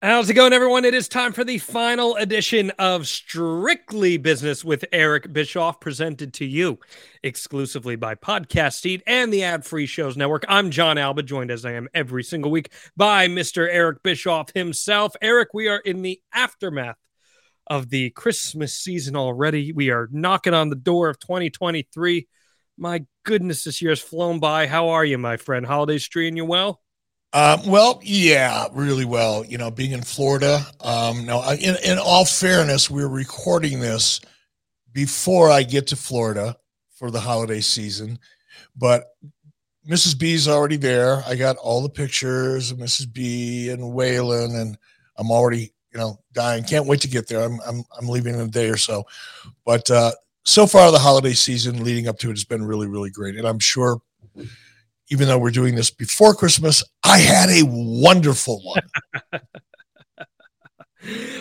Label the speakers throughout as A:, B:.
A: How's it going, everyone? It is time for the final edition of Strictly Business with Eric Bischoff, presented to you exclusively by Podcast Seat and the Ad Free Shows Network. I'm John Alba, joined as I am every single week by Mr. Eric Bischoff himself. Eric, we are in the aftermath of the Christmas season already. We are knocking on the door of 2023. My goodness, this year has flown by. How are you, my friend? Holidays treating you well?
B: Um, well, yeah, really well. You know, being in Florida. Um, now, in, in all fairness, we're recording this before I get to Florida for the holiday season, but Mrs. B is already there. I got all the pictures of Mrs. B and Waylon, and I'm already, you know, dying. Can't wait to get there. I'm I'm I'm leaving in a day or so, but uh, so far the holiday season leading up to it has been really really great, and I'm sure even though we're doing this before Christmas, I had a wonderful one.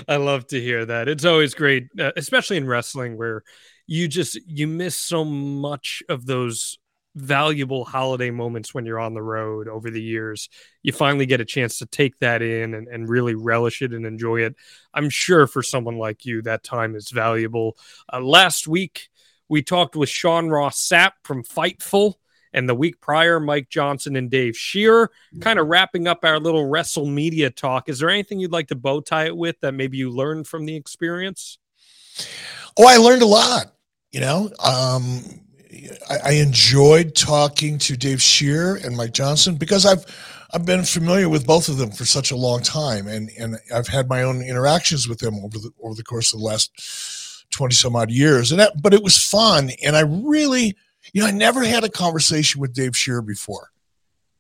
A: I love to hear that. It's always great, uh, especially in wrestling, where you just you miss so much of those valuable holiday moments when you're on the road over the years. You finally get a chance to take that in and, and really relish it and enjoy it. I'm sure for someone like you, that time is valuable. Uh, last week, we talked with Sean Ross Sapp from Fightful and the week prior, Mike Johnson and Dave Scherer. Kind of wrapping up our little Wrestle Media talk. Is there anything you'd like to bow tie it with that maybe you learned from the experience?
B: Oh, I learned a lot. You know, um, I, I enjoyed talking to Dave Scherer and Mike Johnson because I've I've been familiar with both of them for such a long time, and and I've had my own interactions with them over the over the course of the last twenty some odd years, and that, but it was fun, and I really you know, I never had a conversation with Dave Scherer before.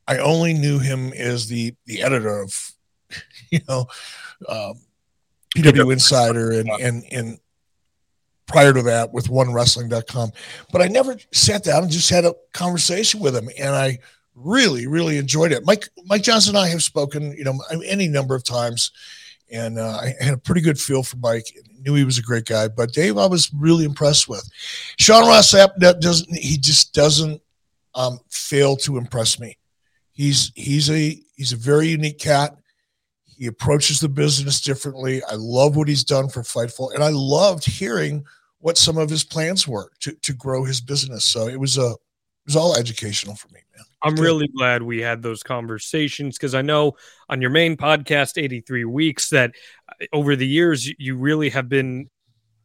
B: I only knew him as the the editor of, you know, um, PW Insider and and and prior to that with OneWrestling.com. But I never sat down and just had a conversation with him, and I really really enjoyed it. Mike Mike Johnson and I have spoken, you know, any number of times, and uh, I had a pretty good feel for Mike. Knew he was a great guy, but Dave, I was really impressed with. Sean Ross doesn't he just doesn't um, fail to impress me. He's he's a he's a very unique cat. He approaches the business differently. I love what he's done for Fightful, and I loved hearing what some of his plans were to to grow his business. So it was a it was all educational for me.
A: I'm really glad we had those conversations because I know on your main podcast, 83 Weeks, that uh, over the years, you really have been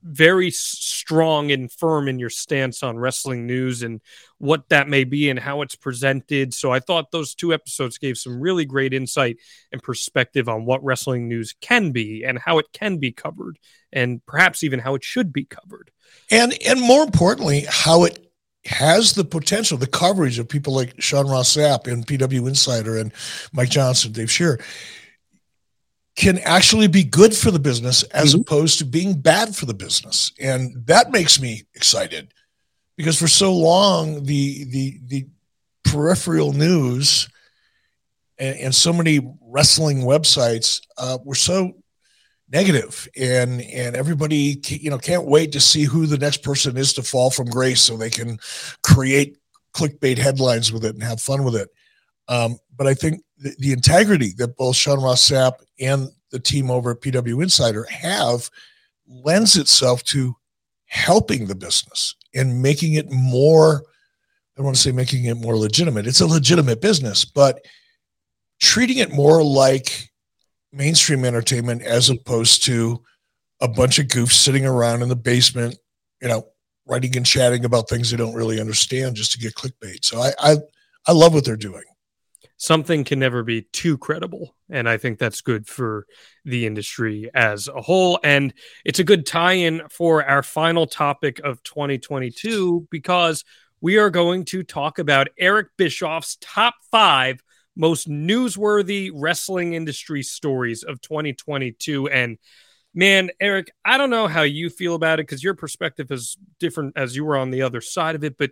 A: very strong and firm in your stance on wrestling news and what that may be and how it's presented. So I thought those two episodes gave some really great insight and perspective on what wrestling news can be and how it can be covered and perhaps even how it should be covered.
B: And and more importantly, how it has the potential, the coverage of people like Sean Ross Sapp and PW Insider and Mike Johnson, Dave Scherer, can actually be good for the business as mm-hmm. opposed to being bad for the business. And that makes me excited because for so long, the, the, the peripheral news and, and so many wrestling websites uh, were so negative and and everybody you know can't wait to see who the next person is to fall from grace so they can create clickbait headlines with it and have fun with it. Um, but i think the, the, integrity that both sean ross sapp and the team over at pw insider have lends itself to helping the business and making it more i don't want to say making it more legitimate it's a legitimate business but treating it more like mainstream entertainment as opposed to a bunch of goofs sitting around in the basement, you know, writing and chatting about things they don't really understand just to get clickbait. So I I, I love what they're doing.
A: Something can never be too credible. And I think that's good for the industry as a whole. And it's a good tie in for our final topic of 2022 because we are going to talk about Eric Bischoff's top five most newsworthy wrestling industry stories of 2022. And man, Eric, I don't know how you feel about it because your perspective is different as you were on the other side of it. But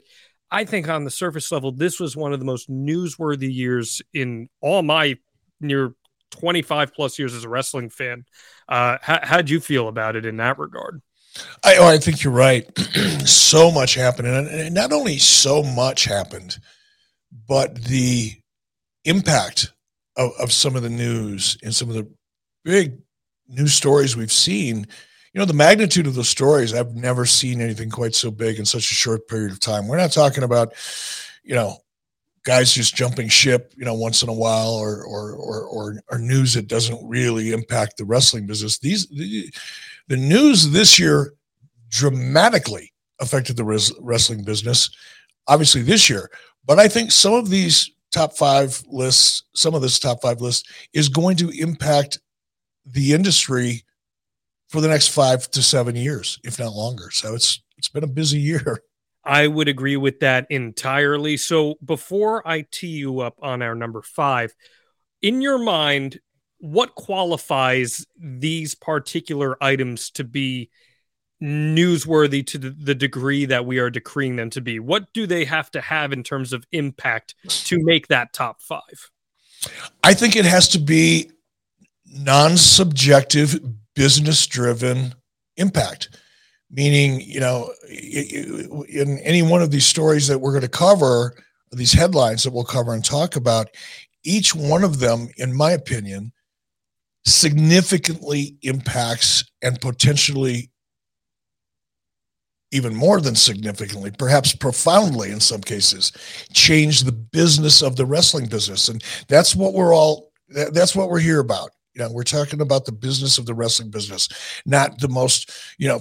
A: I think on the surface level, this was one of the most newsworthy years in all my near 25 plus years as a wrestling fan. Uh, how, how'd you feel about it in that regard?
B: I, oh, I think you're right. so much happened. And not only so much happened, but the impact of, of some of the news and some of the big news stories we've seen, you know, the magnitude of the stories, I've never seen anything quite so big in such a short period of time. We're not talking about, you know, guys just jumping ship, you know, once in a while, or or or or, or news that doesn't really impact the wrestling business. These the, the news this year dramatically affected the res- wrestling business. Obviously, this year, but I think some of these top five lists, some of this top five list is going to impact the industry for the next five to seven years, if not longer. So it's it's been a busy year.
A: I would agree with that entirely. So before I tee you up on our number five, in your mind, what qualifies these particular items to be newsworthy to the degree that we are decreeing them to be? What do they have to have in terms of impact to make that top five?
B: I think it has to be non subjective, business driven impact meaning you know in any one of these stories that we're going to cover these headlines that we'll cover and talk about each one of them in my opinion significantly impacts and potentially even more than significantly perhaps profoundly in some cases change the business of the wrestling business and that's what we're all that's what we're here about you know we're talking about the business of the wrestling business not the most you know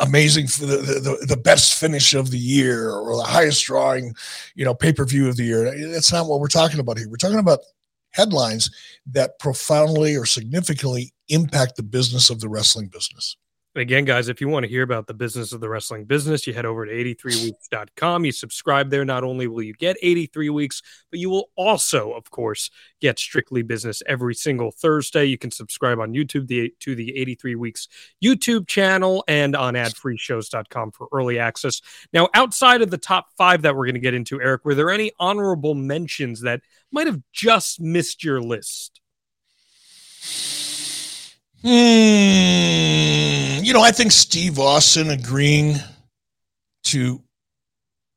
B: amazing for the, the, the best finish of the year or the highest drawing, you know, pay-per-view of the year. That's not what we're talking about here. We're talking about headlines that profoundly or significantly impact the business of the wrestling business.
A: Again, guys, if you want to hear about the business of the wrestling business, you head over to 83weeks.com. You subscribe there. Not only will you get 83 weeks, but you will also, of course, get Strictly Business every single Thursday. You can subscribe on YouTube to the 83 Weeks YouTube channel and on adfreeshows.com for early access. Now, outside of the top five that we're going to get into, Eric, were there any honorable mentions that might have just missed your list?
B: Hmm. You know, I think Steve Austin agreeing to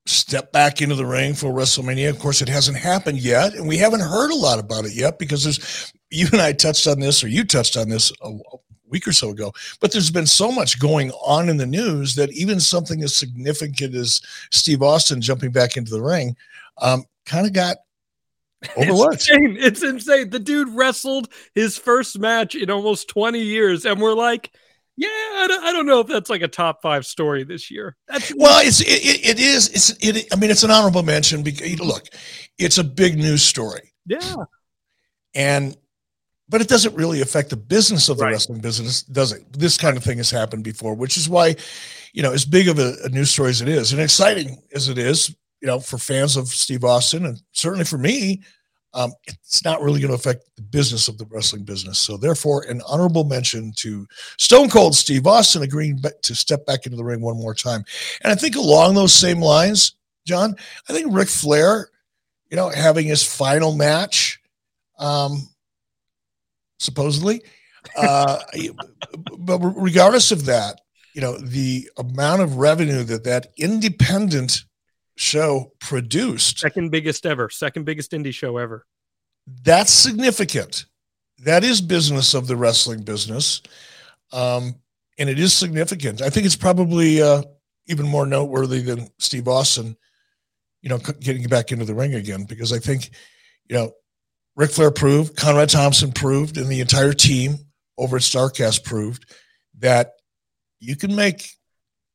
B: step back into the ring for WrestleMania. Of course, it hasn't happened yet, and we haven't heard a lot about it yet because there's you and I touched on this, or you touched on this a, week or so ago. But there's been so much going on in the news that even something as significant as Steve Austin jumping back into the ring um, kind of got Overlooked.
A: It's insane. it's insane. The dude wrestled his first match in almost 20 years, and we're like, yeah, I don't, I don't know if that's like a top five story this year. That's
B: well, it's it, it is it's it. I mean, it's an honorable mention because look, it's a big news story.
A: Yeah,
B: and but it doesn't really affect the business of the right. wrestling business, does it? This kind of thing has happened before, which is why, you know, as big of a, a news story as it is, and exciting as it is, you know, for fans of Steve Austin and certainly for me, um, it's not really going to affect the business of the wrestling business. So, therefore, an honorable mention to Stone Cold Steve Austin agreeing to step back into the ring one more time. And I think along those same lines, John, I think Ric Flair, you know, having his final match, um, supposedly, uh, but regardless of that, you know, the amount of revenue that that independent show produced.
A: Second biggest ever, second biggest indie show ever.
B: That's significant. That is business of the wrestling business. Um, and it is significant. I think it's probably uh, even more noteworthy than Steve Austin, you know, getting back into the ring again, because I think, you know, Ric Flair proved, Conrad Thompson proved, and the entire team over at Starrcast proved that you can make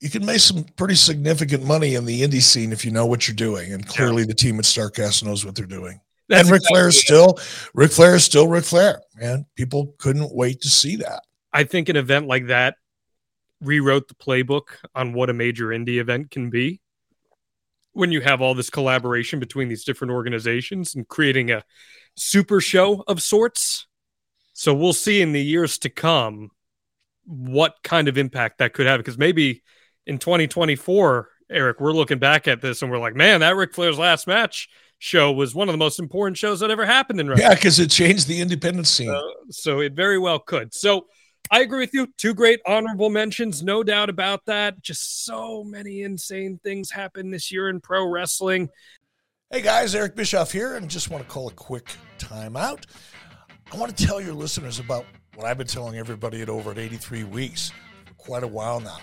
B: you can make some pretty significant money in the indie scene if you know what you're doing. And clearly, yeah. the team at Starrcast knows what they're doing. That's and Ric exactly Flair is still Ric Flair is still Ric Flair. Man, people couldn't wait to see that.
A: I think an event like that rewrote the playbook on what a major indie event can be. When you have all this collaboration between these different organizations and creating a super show of sorts. So we'll see in the years to come what kind of impact that could have because maybe in 2024, Eric, we're looking back at this and we're like, man, that Ric Flair's last match show was one of the most important shows that ever happened in wrestling.
B: Yeah, because it changed the independent scene. Uh,
A: so it very well could. So I agree with you. Two great honorable mentions, no doubt about that. Just so many insane things happen this year in pro wrestling.
B: Hey guys, Eric Bischoff here, and just want to call a quick timeout. I want to tell your listeners about what I've been telling everybody at over at 83 weeks for quite a while now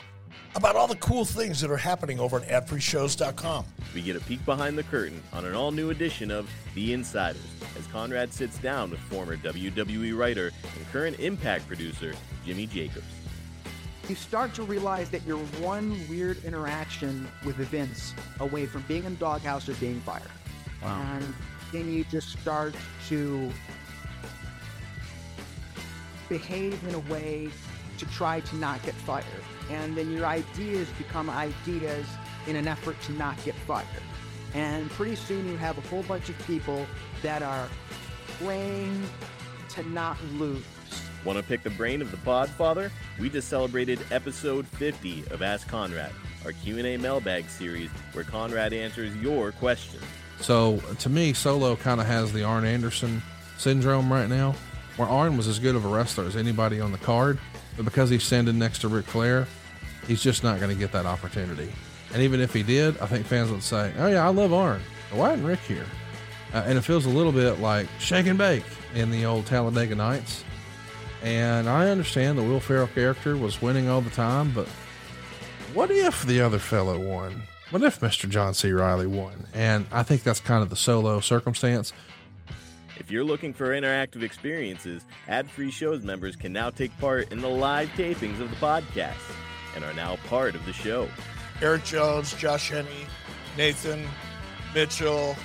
B: about all the cool things that are happening over at adfreeshows.com.
C: We get a peek behind the curtain on an all new edition of The Insiders as Conrad sits down with former WWE writer and current Impact producer Jimmy Jacobs.
D: You start to realize that you're one weird interaction with Vince away from being in the doghouse or being fired. Wow. And then you just start to behave in a way to try to not get fired. And then your ideas become ideas in an effort to not get fired. And pretty soon you have a whole bunch of people that are playing to not lose.
C: Want to pick the brain of the Podfather? We just celebrated episode 50 of Ask Conrad, our Q&A mailbag series where Conrad answers your questions.
E: So to me, Solo kind of has the Arn Anderson syndrome right now, where Arn was as good of a wrestler as anybody on the card, but because he's standing next to Ric Flair, he's just not going to get that opportunity. And even if he did, I think fans would say, "Oh yeah, I love Arn. Why isn't Ric here?" Uh, and it feels a little bit like shake and bake in the old Talladega Nights. And I understand the Will Ferrell character was winning all the time, but what if the other fellow won? What if Mr. John C. Reilly won? And I think that's kind of the solo circumstance.
C: If you're looking for interactive experiences, ad free shows members can now take part in the live tapings of the podcast and are now part of the show.
B: Eric Jones, Josh Henne, Nathan, Mitchell,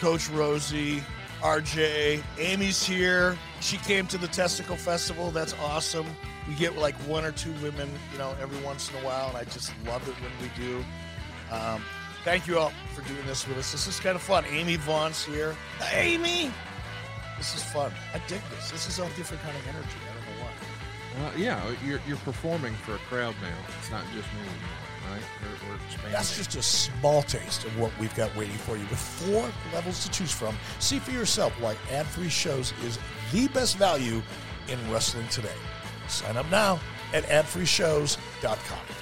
B: Coach Rosie, RJ, Amy's here. She came to the Testicle Festival. That's awesome. We get like one or two women, you know, every once in a while, and I just love it when we do. Um, thank you all for doing this with us. This is kind of fun. Amy Vaughn's here. Amy! This is fun. I dig this. This is a different kind of energy. I don't know
E: why. Uh, yeah, you're, you're performing for a crowd now. It's not just me anymore, right? We're, we're expanding.
B: That's just a small taste of what we've got waiting for you with four levels to choose from. See for yourself why ad free shows is the best value in wrestling today. Sign up now at adfreeshows.com.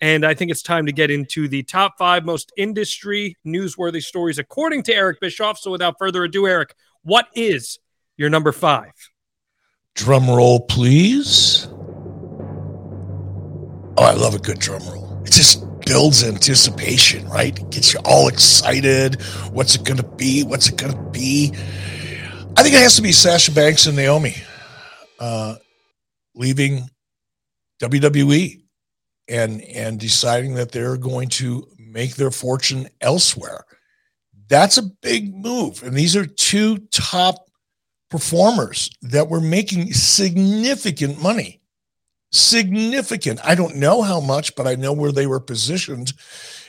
A: And I think it's time to get into the top five most industry newsworthy stories according to Eric Bischoff. So without further ado, Eric, what is your number five?
B: Drum roll, please. Oh, I love a good drum roll. It just builds anticipation, right? It gets you all excited. What's it going to be? What's it going to be? I think it has to be Sasha Banks and Naomi uh, leaving WWE and and deciding that they're going to make their fortune elsewhere. That's a big move. And these are two top performers that were making significant money. Significant. I don't know how much, but I know where they were positioned,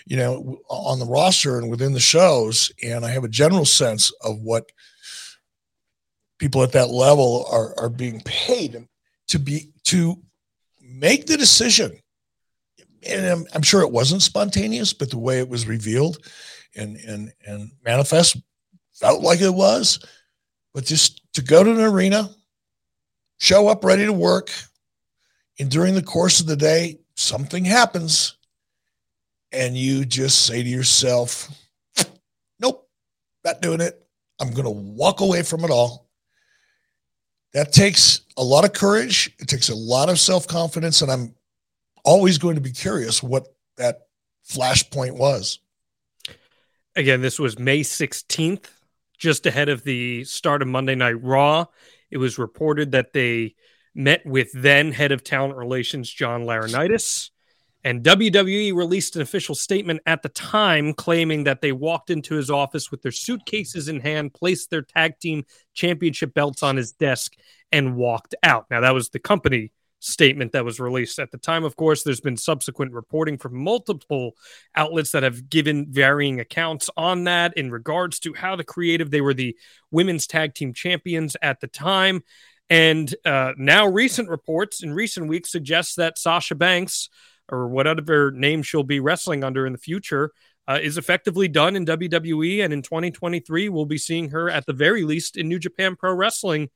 B: you know, on the roster and within the shows. And I have a general sense of what people at that level are, are being paid to be to make the decision and I'm, I'm, sure it wasn't spontaneous, but the way it was revealed and and and manifest felt like it was. But just to go to an arena, show up ready to work, and during the course of the day, something happens, and you just say to yourself, "Nope, not doing it. I'm going to walk away from it all." That takes a lot of courage. It takes a lot of self confidence, and I'm always going to be curious what that flashpoint was.
A: Again, this was May 16th, just ahead of the start of Monday Night Raw. It was reported that they met with then head of talent relations, John Laurinaitis. And WWE released an official statement at the time claiming that they walked into his office with their suitcases in hand, placed their tag team championship belts on his desk, and walked out. Now, that was the company statement that was released at the time. Of course, there's been subsequent reporting from multiple outlets that have given varying accounts on that in regards to how the creative, they were the women's tag team champions at the time. And uh, now, recent reports in recent weeks suggest that Sasha Banks, or whatever name she'll be wrestling under in the future, uh, is effectively done in WWE. And in 2023, we'll be seeing her at the very least in New Japan Pro Wrestling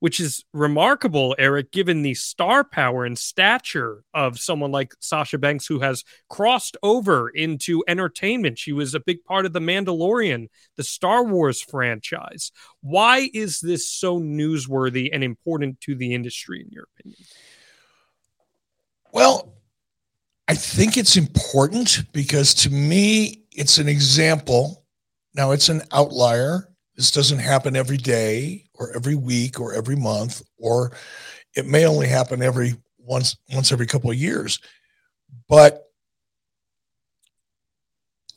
A: which is remarkable, Eric, given the star power and stature of someone like Sasha Banks, who has crossed over into entertainment. She was a big part of The Mandalorian, the Star Wars franchise. Why is this so newsworthy and important to the industry, in your opinion?
B: Well, I think it's important because to me, it's an example. Now, it's an outlier. This doesn't happen every day or every week or every month, or it may only happen every once once every couple of years. But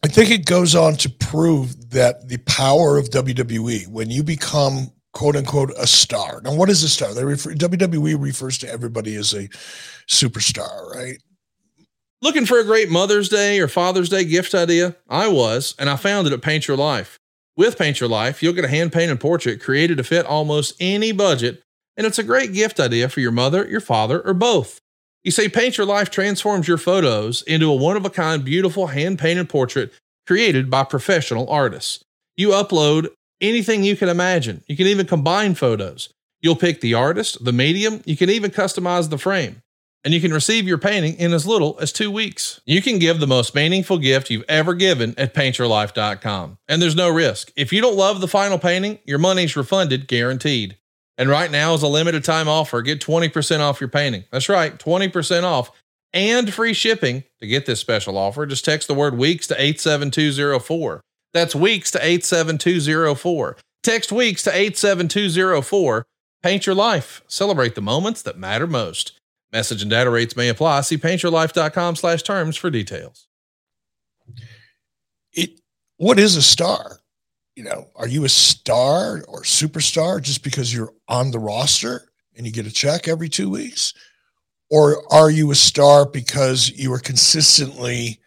B: I think it goes on to prove that the power of WWE, when you become quote unquote a star. Now, what is a star? They refer WWE refers to everybody as a superstar, right?
E: Looking for a great Mother's Day or Father's Day gift idea? I was, and I found it at Paint Your Life. With Paint Your Life, you'll get a hand painted portrait created to fit almost any budget, and it's a great gift idea for your mother, your father, or both. You see, Paint Your Life transforms your photos into a one of a kind, beautiful hand painted portrait created by professional artists. You upload anything you can imagine. You can even combine photos. You'll pick the artist, the medium, you can even customize the frame and you can receive your painting in as little as two weeks. You can give the most meaningful gift you've ever given at paintyourlife.com. And there's no risk. If you don't love the final painting, your money's refunded guaranteed. And right now is a limited time offer. Get 20% off your painting. That's right, 20% off and free shipping. To get this special offer, just text the word weeks to 87204. That's weeks to 87204. Text weeks to 87204. Paint your life. Celebrate the moments that matter most. Message and data rates may apply. See paintyourlife.com slash terms for details.
B: It what is a star? You know, are you a star or superstar just because you're on the roster and you get a check every two weeks? Or are you a star because you are consistently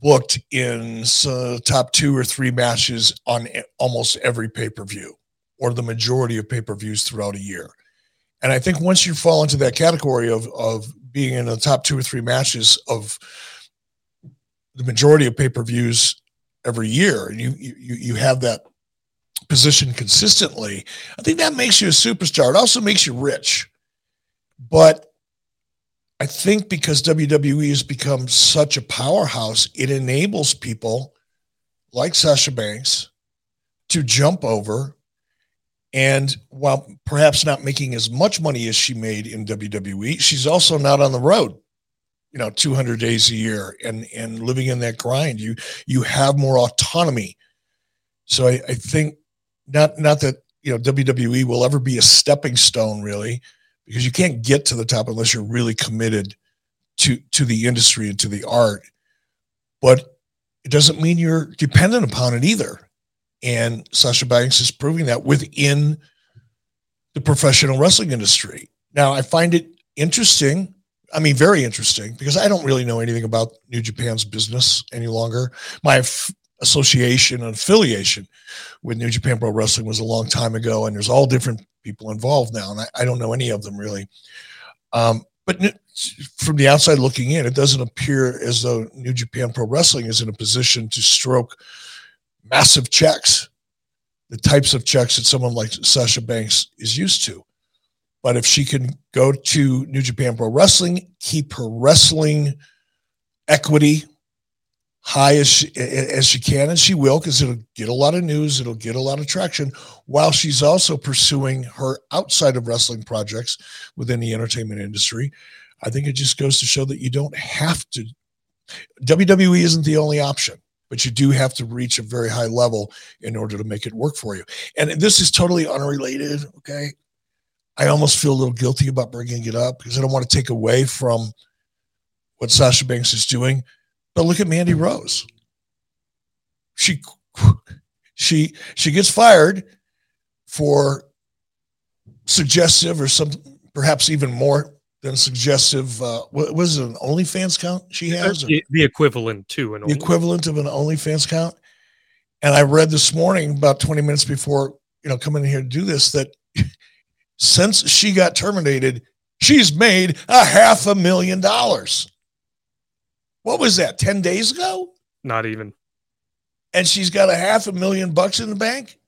B: booked in top two or three matches on almost every pay per view or the majority of pay per views throughout a year? And I think once you fall into that category of of being in the top two or three matches of the majority of pay per views every year, and you you you have that position consistently, I think that makes you a superstar. It also makes you rich, but I think because WWE has become such a powerhouse, it enables people like Sasha Banks to jump over and while perhaps not making as much money as she made in WWE, she's also not on the road, you know, 200 days a year and and living in that grind. You you have more autonomy. So I, I think not not that you know WWE will ever be a stepping stone really, because you can't get to the top unless you're really committed to to the industry and to the art. But it doesn't mean you're dependent upon it either. And Sasha Banks is proving that within the professional wrestling industry. Now, I find it interesting. I mean, very interesting because I don't really know anything about New Japan's business any longer. My f- association and affiliation with New Japan Pro Wrestling was a long time ago, and there's all different people involved now, and I, I don't know any of them really. Um, but from the outside looking in, it doesn't appear as though New Japan Pro Wrestling is in a position to stroke massive checks, the types of checks that someone like Sasha Banks is used to. But if she can go to New Japan Pro Wrestling, keep her wrestling equity high as she, as she can, and she will, because it'll get a lot of news, it'll get a lot of traction, while she's also pursuing her outside of wrestling projects within the entertainment industry. I think it just goes to show that you don't have to. WWE isn't the only option but you do have to reach a very high level in order to make it work for you. And this is totally unrelated. Okay. I almost feel a little guilty about bringing it up because I don't want to take away from what Sasha Banks is doing. But look at Mandy Rose. She she she gets fired for suggestive or some perhaps even more than suggestive. Uh, what was it? An OnlyFans count she has?
A: The, the equivalent to an
B: the equivalent of an OnlyFans count. And I read this morning about 20 minutes before you know coming in here to do this that since she got terminated, she's made a half a million dollars. What was that? 10 days ago?
A: Not even.
B: And she's got a half a million bucks in the bank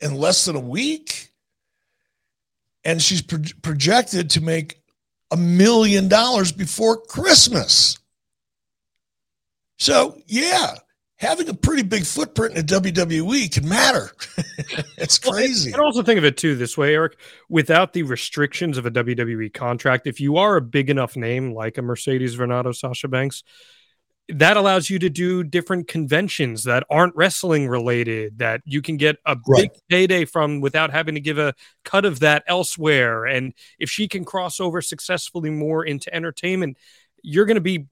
B: in less than a week. and she's pro- projected to make a million dollars before Christmas. So, yeah, having a pretty big footprint in the WWE can matter. it's crazy.
A: And also think of it too this way, Eric. Without the restrictions of a WWE contract, if you are a big enough name like a Mercedes Varnado, Sasha Banks, that allows you to do different conventions that aren't wrestling related that you can get a
B: Right.
A: big payday from without having to give a cut of that elsewhere and if she can cross over successfully more into entertainment you're going to be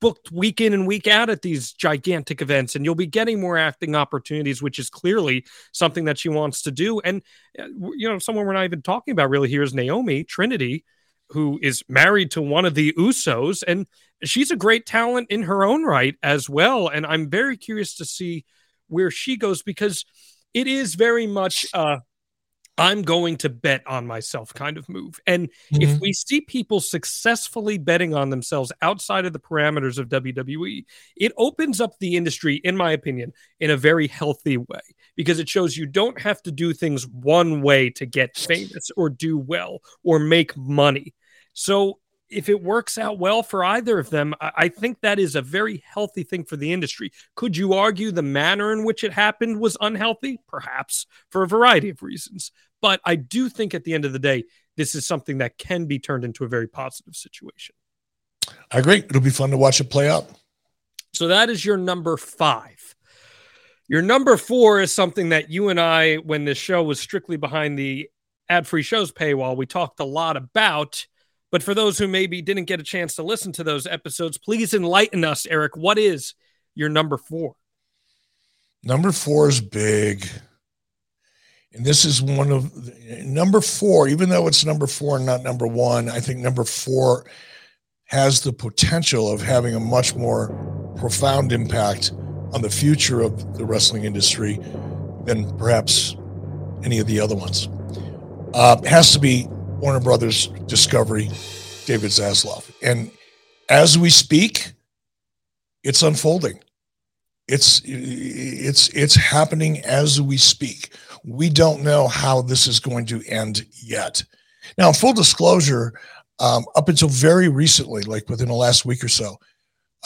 A: booked week in and week out at these gigantic events and you'll be getting more acting opportunities which is clearly something that she wants to do and uh, you know someone we're not even talking about really here is Naomi Trinity who is married to one of the Usos and she's a great talent in her own right as well. And I'm very curious to see where she goes because it is very much uh I'm going to bet on myself kind of move. And if
B: Mhm.
A: we see people successfully betting on themselves outside of the parameters of WWE, it opens up the industry, in my opinion, in a very healthy way because it shows you don't have to do things one way to get famous or do well or make money. So if it works out well for either of them, I, I think that is a very healthy thing for the industry. Could you argue the manner in which it happened was unhealthy? Perhaps for a variety of reasons. But I do think at the end of the day, this is something that can be turned into a very positive situation.
B: I agree. It'll be fun to watch it play out.
A: So that is your number five. Your number four is something that you and I, when this show was strictly behind the ad free shows paywall, we talked a lot about. But for those who maybe didn't get a chance to listen to those episodes, please enlighten us, Eric. What is your number four?
B: Number four is big. And this is one of number four, even though it's number four and not number one, I think number four has the potential of having a much more profound impact on the future of the wrestling industry than perhaps any of the other ones. Uh, has to be Warner Brothers Discovery, David Zaslav. And as we speak, it's unfolding. It's it's it's happening as we speak. We don't know how this is going to end yet. Now full disclosure um, up until very recently like within the last week or so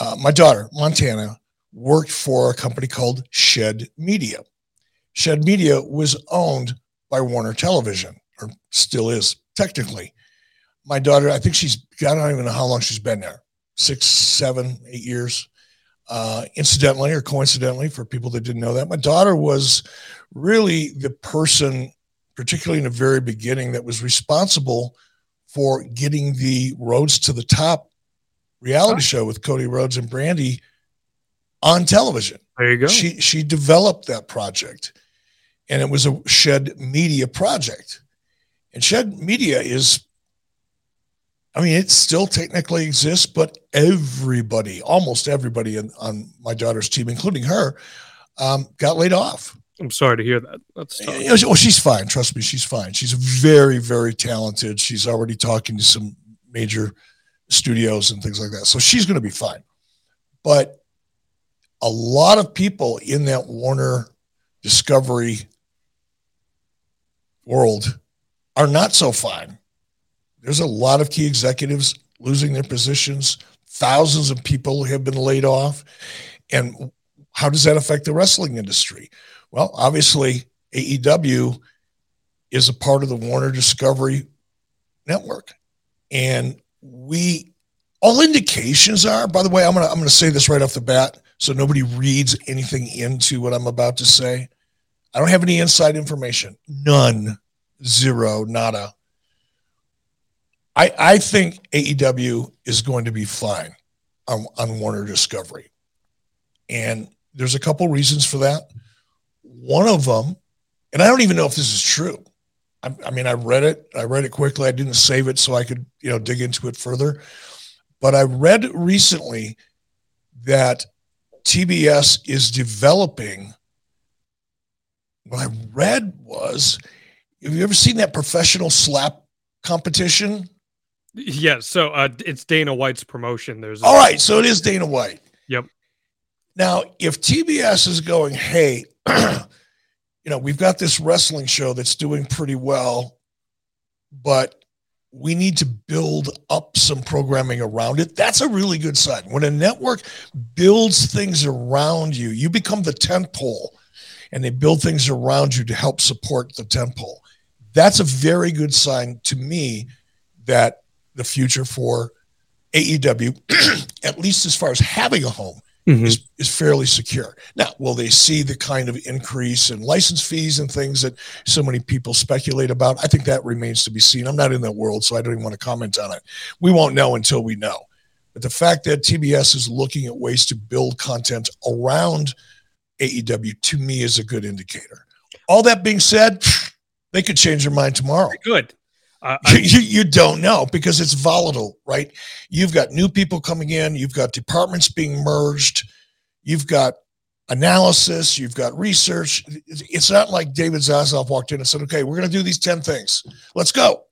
B: uh, my daughter montana worked for a company called shed media. Shed media was owned by warner television or still is technically my daughter i think she's i don't even know how long she's been there six seven eight years uh, incidentally or coincidentally, for people that didn't know that, my daughter was really the person, particularly in the very beginning, that was responsible for getting the Rhodes to the Top reality show with Cody Rhodes and Brandi on television.
A: There you go.
B: She she developed that project, and it was a Shed Media project. And Shed Media is, I mean, it still technically exists, but everybody, almost everybody in, on my daughter's team, including her, um, got laid off.
A: I'm sorry to hear that. That's tough.
B: You know, oh, she's fine. Trust me, she's fine. She's very, very talented. She's already talking to some major studios and things like that. So she's going to be fine. But a lot of people in that Warner Discovery world are not so fine. There's a lot of key executives losing their positions. Thousands of people have been laid off. And how does that affect the wrestling industry? Well, obviously, AEW is a part of the Warner Discovery network. And we all indications are, by the way, I'm gonna I'm gonna say this right off the bat so nobody reads anything into what I'm about to say. I don't have any inside information. None. Zero. Nada. I I think AEW is going to be fine on, on Warner Discovery. And there's a couple reasons for that. One of them, and I don't even know if this is true. I, I mean, I read it. I read it quickly. I didn't save it so I could, you know, dig into it further. But I read recently that TBS is developing. What I read was, have you ever seen that professional slap competition?
A: Yeah, so uh, it's Dana White's promotion. There's
B: All right, so it is Dana White.
A: Yep.
B: Now, if TBS is going, hey, you know, we've got this wrestling show that's doing pretty well. but we need to build up some programming around it. That's a really good sign. When a network builds things around you, you become the tent pole and they build things around you to help support the tent pole. That's a very good sign to me that the future for AEW, at least as far as having a home, mm-hmm. is, is fairly secure. Now, will they see the kind of increase in license fees and things that so many people speculate about? I think that remains to be seen. I'm not in that world, so I don't even want to comment on it. We won't know until we know. But the fact that TBS is looking at ways to build content around AEW to me is a good indicator. All that being said, they could change their mind tomorrow.
A: Good.
B: Uh, you, you don't know because it's volatile, right? You've got new people coming in, you've got departments being merged, you've got analysis, you've got research. It's not like David Zaslav walked in and said, "Okay, we're going to do these ten things. Let's go."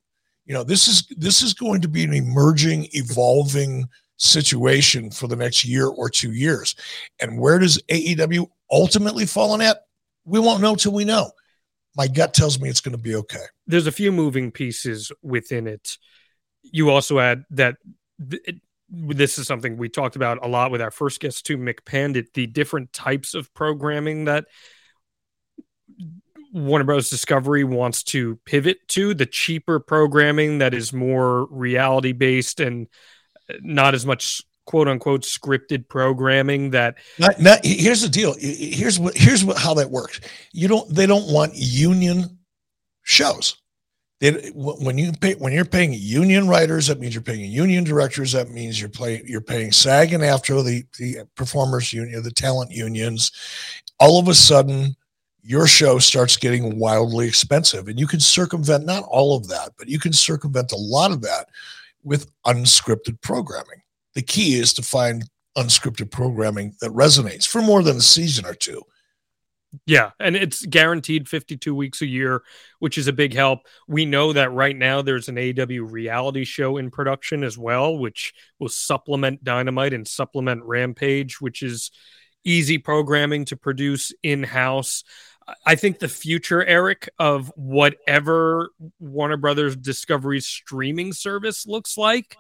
B: You know, this is this is going to be an emerging, evolving situation for the next year or two years. And where does AEW ultimately fall in at? We won't know till we know my gut tells me it's going to be okay.
A: There's a few moving pieces within it. You also add that th- this is something we talked about a lot with our first guest too, Mick Pandit, the different types of programming that Warner Bros. Discovery wants to pivot to, the cheaper programming that is more reality based and uh, not as much quote unquote scripted programming that
B: not, not, here's the deal. Here's what here's what how that works. You don't they don't want union shows. They, when you pay when you're paying union writers that means you're paying union directors. That means you're playing you're paying SAG-AFTRA the the performers union the talent unions. All of a sudden your show starts getting wildly expensive and you can circumvent not all of that but you can circumvent a lot of that with unscripted programming the key is to find unscripted programming that resonates for more than a season or two.
A: Yeah, and it's guaranteed 52 weeks a year, which is a big help. We know that right now there's an AW reality show in production as well, which will supplement Dynamite and supplement Rampage, which is easy programming to produce in house. I think the future, Eric, of whatever Warner Brothers Discovery's streaming service looks like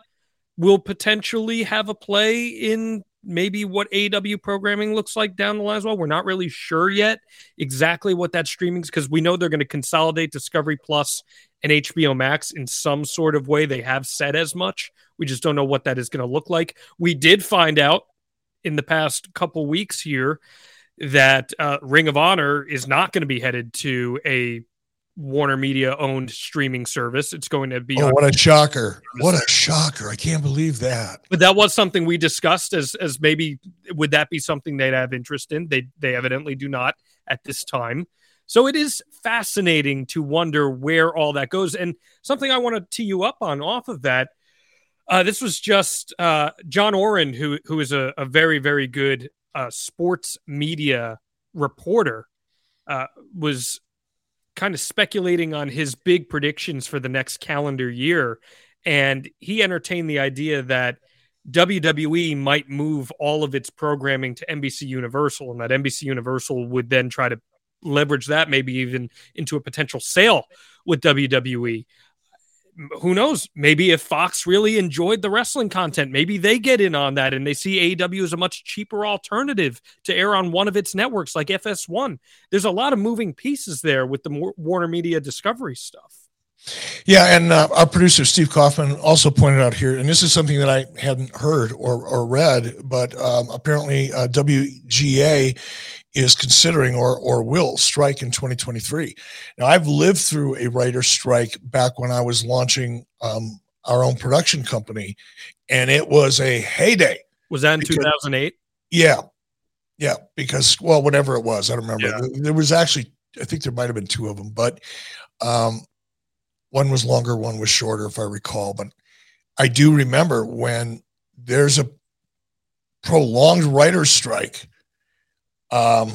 A: will potentially have a play in maybe what AW programming looks like down the line as well. We're not really sure yet exactly what that streaming is because we know they're going to consolidate Discovery Plus and HBO Max in some sort of way. They have said as much. We just don't know what that is going to look like. We did find out in the past couple weeks here that uh, Ring of Honor is not going to be headed to a Warner Media owned streaming service. It's going to be.
B: Oh, what a shocker! What a shocker! I can't believe that.
A: But that was something we discussed as as maybe would that be something they'd have interest in? They they evidently do not at this time. So it is fascinating to wonder where all that goes. And something I want to tee you up on off of that. Uh, this was just uh, John Ourand, who who is a, a very very good uh, sports media reporter, uh, was kind of speculating on his big predictions for the next calendar year. And he entertained the idea that WWE might move all of its programming to NBC Universal, and that NBC Universal would then try to leverage that maybe even into a potential sale with WWE who knows? Maybe if Fox really enjoyed the wrestling content, maybe they get in on that and they see AEW as a much cheaper alternative to air on one of its networks like FS1. There's a lot of moving pieces there with the Warner Media Discovery stuff.
B: Yeah, and uh, our producer Steve Kaufman also pointed out here, and this is something that I hadn't heard or, or read, but um, apparently uh, WGA is considering or or will strike in 2023. Now, I've lived through a writer strike back when I was launching um, our own production company, and it was a heyday.
A: Was that in 2008?
B: Yeah, yeah, because well, whatever it was, I don't remember. Yeah. There was actually, I think there might have been two of them, but um, one was longer, one was shorter, if I recall. But I do remember when there's a prolonged writer's strike um,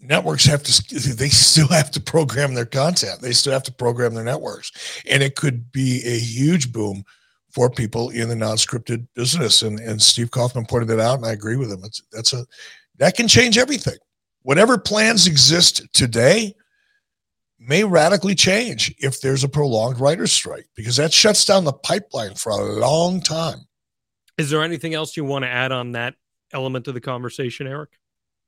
B: networks have to they still have to program their content. They still have to program their networks. And it could be a huge boom for people in the non-scripted business. And and steve kaufman pointed that out and i agree with him. It's that's a that can change everything. Whatever plans exist today may radically change if there's a prolonged writer's strike because that shuts down the pipeline for a long time.
A: Is there anything else you want to add on that element of the conversation, Eric?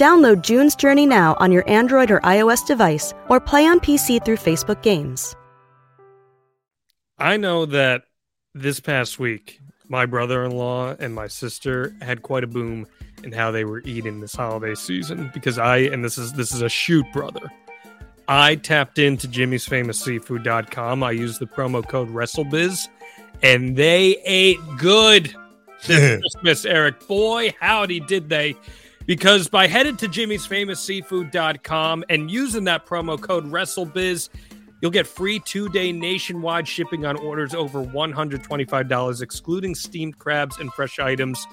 F: Download June's Journey now on your Android or iOS device or play on PC through Facebook Games.
A: I know that this past week, my brother in law and my sister had quite a boom in how they were eating this holiday season because I, and this is this is a shoot brother. I tapped into Jimmy's famous seafood.com. I used the promo code WrestleBiz and they ate good this Christmas, Eric. Boy, howdy did they. Because by headed to Jimmy's famous seafood.com and using that promo code WrestleBiz, you'll get free two day nationwide shipping on orders over $125, excluding steamed crabs and fresh items.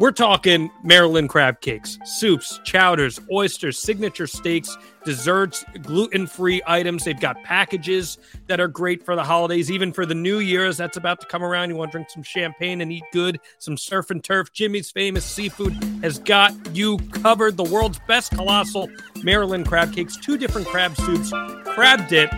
A: We're talking Maryland crab cakes, soups, chowders, oysters, signature steaks, desserts, gluten free items. They've got packages that are great for the holidays, even for the New Year's that's about to come around. You want to drink some champagne and eat good, some surf and turf. Jimmy's famous seafood has got you covered. The world's best colossal Maryland crab cakes, two different crab soups, crab dip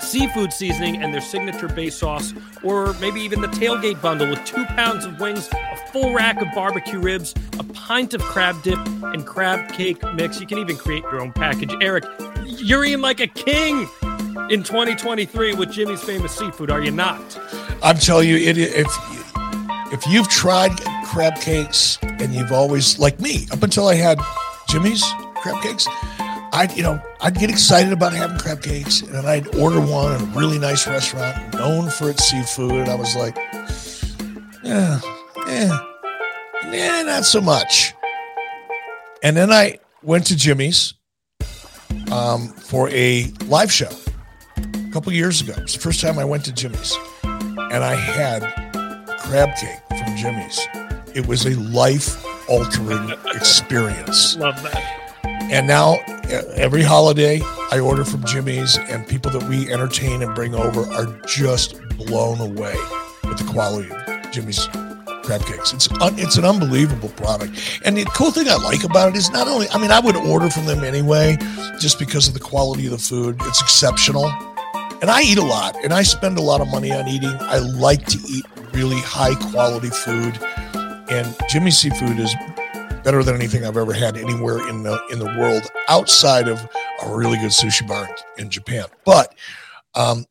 A: seafood seasoning and their signature base sauce, or maybe even the tailgate bundle with two pounds of wings, full rack of barbecue ribs, a pint of crab dip, and crab cake mix. You can even create your own package. Eric, you're eating like a king in 2023 with Jimmy's famous seafood, are you not?
B: I'm telling you, it, if if you've tried crab cakes and you've always like me, up until I had Jimmy's crab cakes, I'd you know I'd get excited about having crab cakes, and I'd order one at a really nice restaurant known for its seafood, and I was like, yeah, yeah, yeah, not so much. And then I went to Jimmy's um, for a live show a couple years ago. It was the first time I went to Jimmy's, and I had crab cake from Jimmy's. It was a life altering experience.
A: Love that.
B: And now every holiday I order from Jimmy's, and people that we entertain and bring over are just blown away with the quality of Jimmy's crab cakes. It's un, it's an unbelievable product. And the cool thing I like about it is not only I mean I would order from them anyway just because of the quality of the food. It's exceptional. And I eat a lot and I spend a lot of money on eating. I like to eat really high quality food. And Jimmy Seafood is better than anything I've ever had anywhere in the in the world outside of a really good sushi bar in Japan. But um,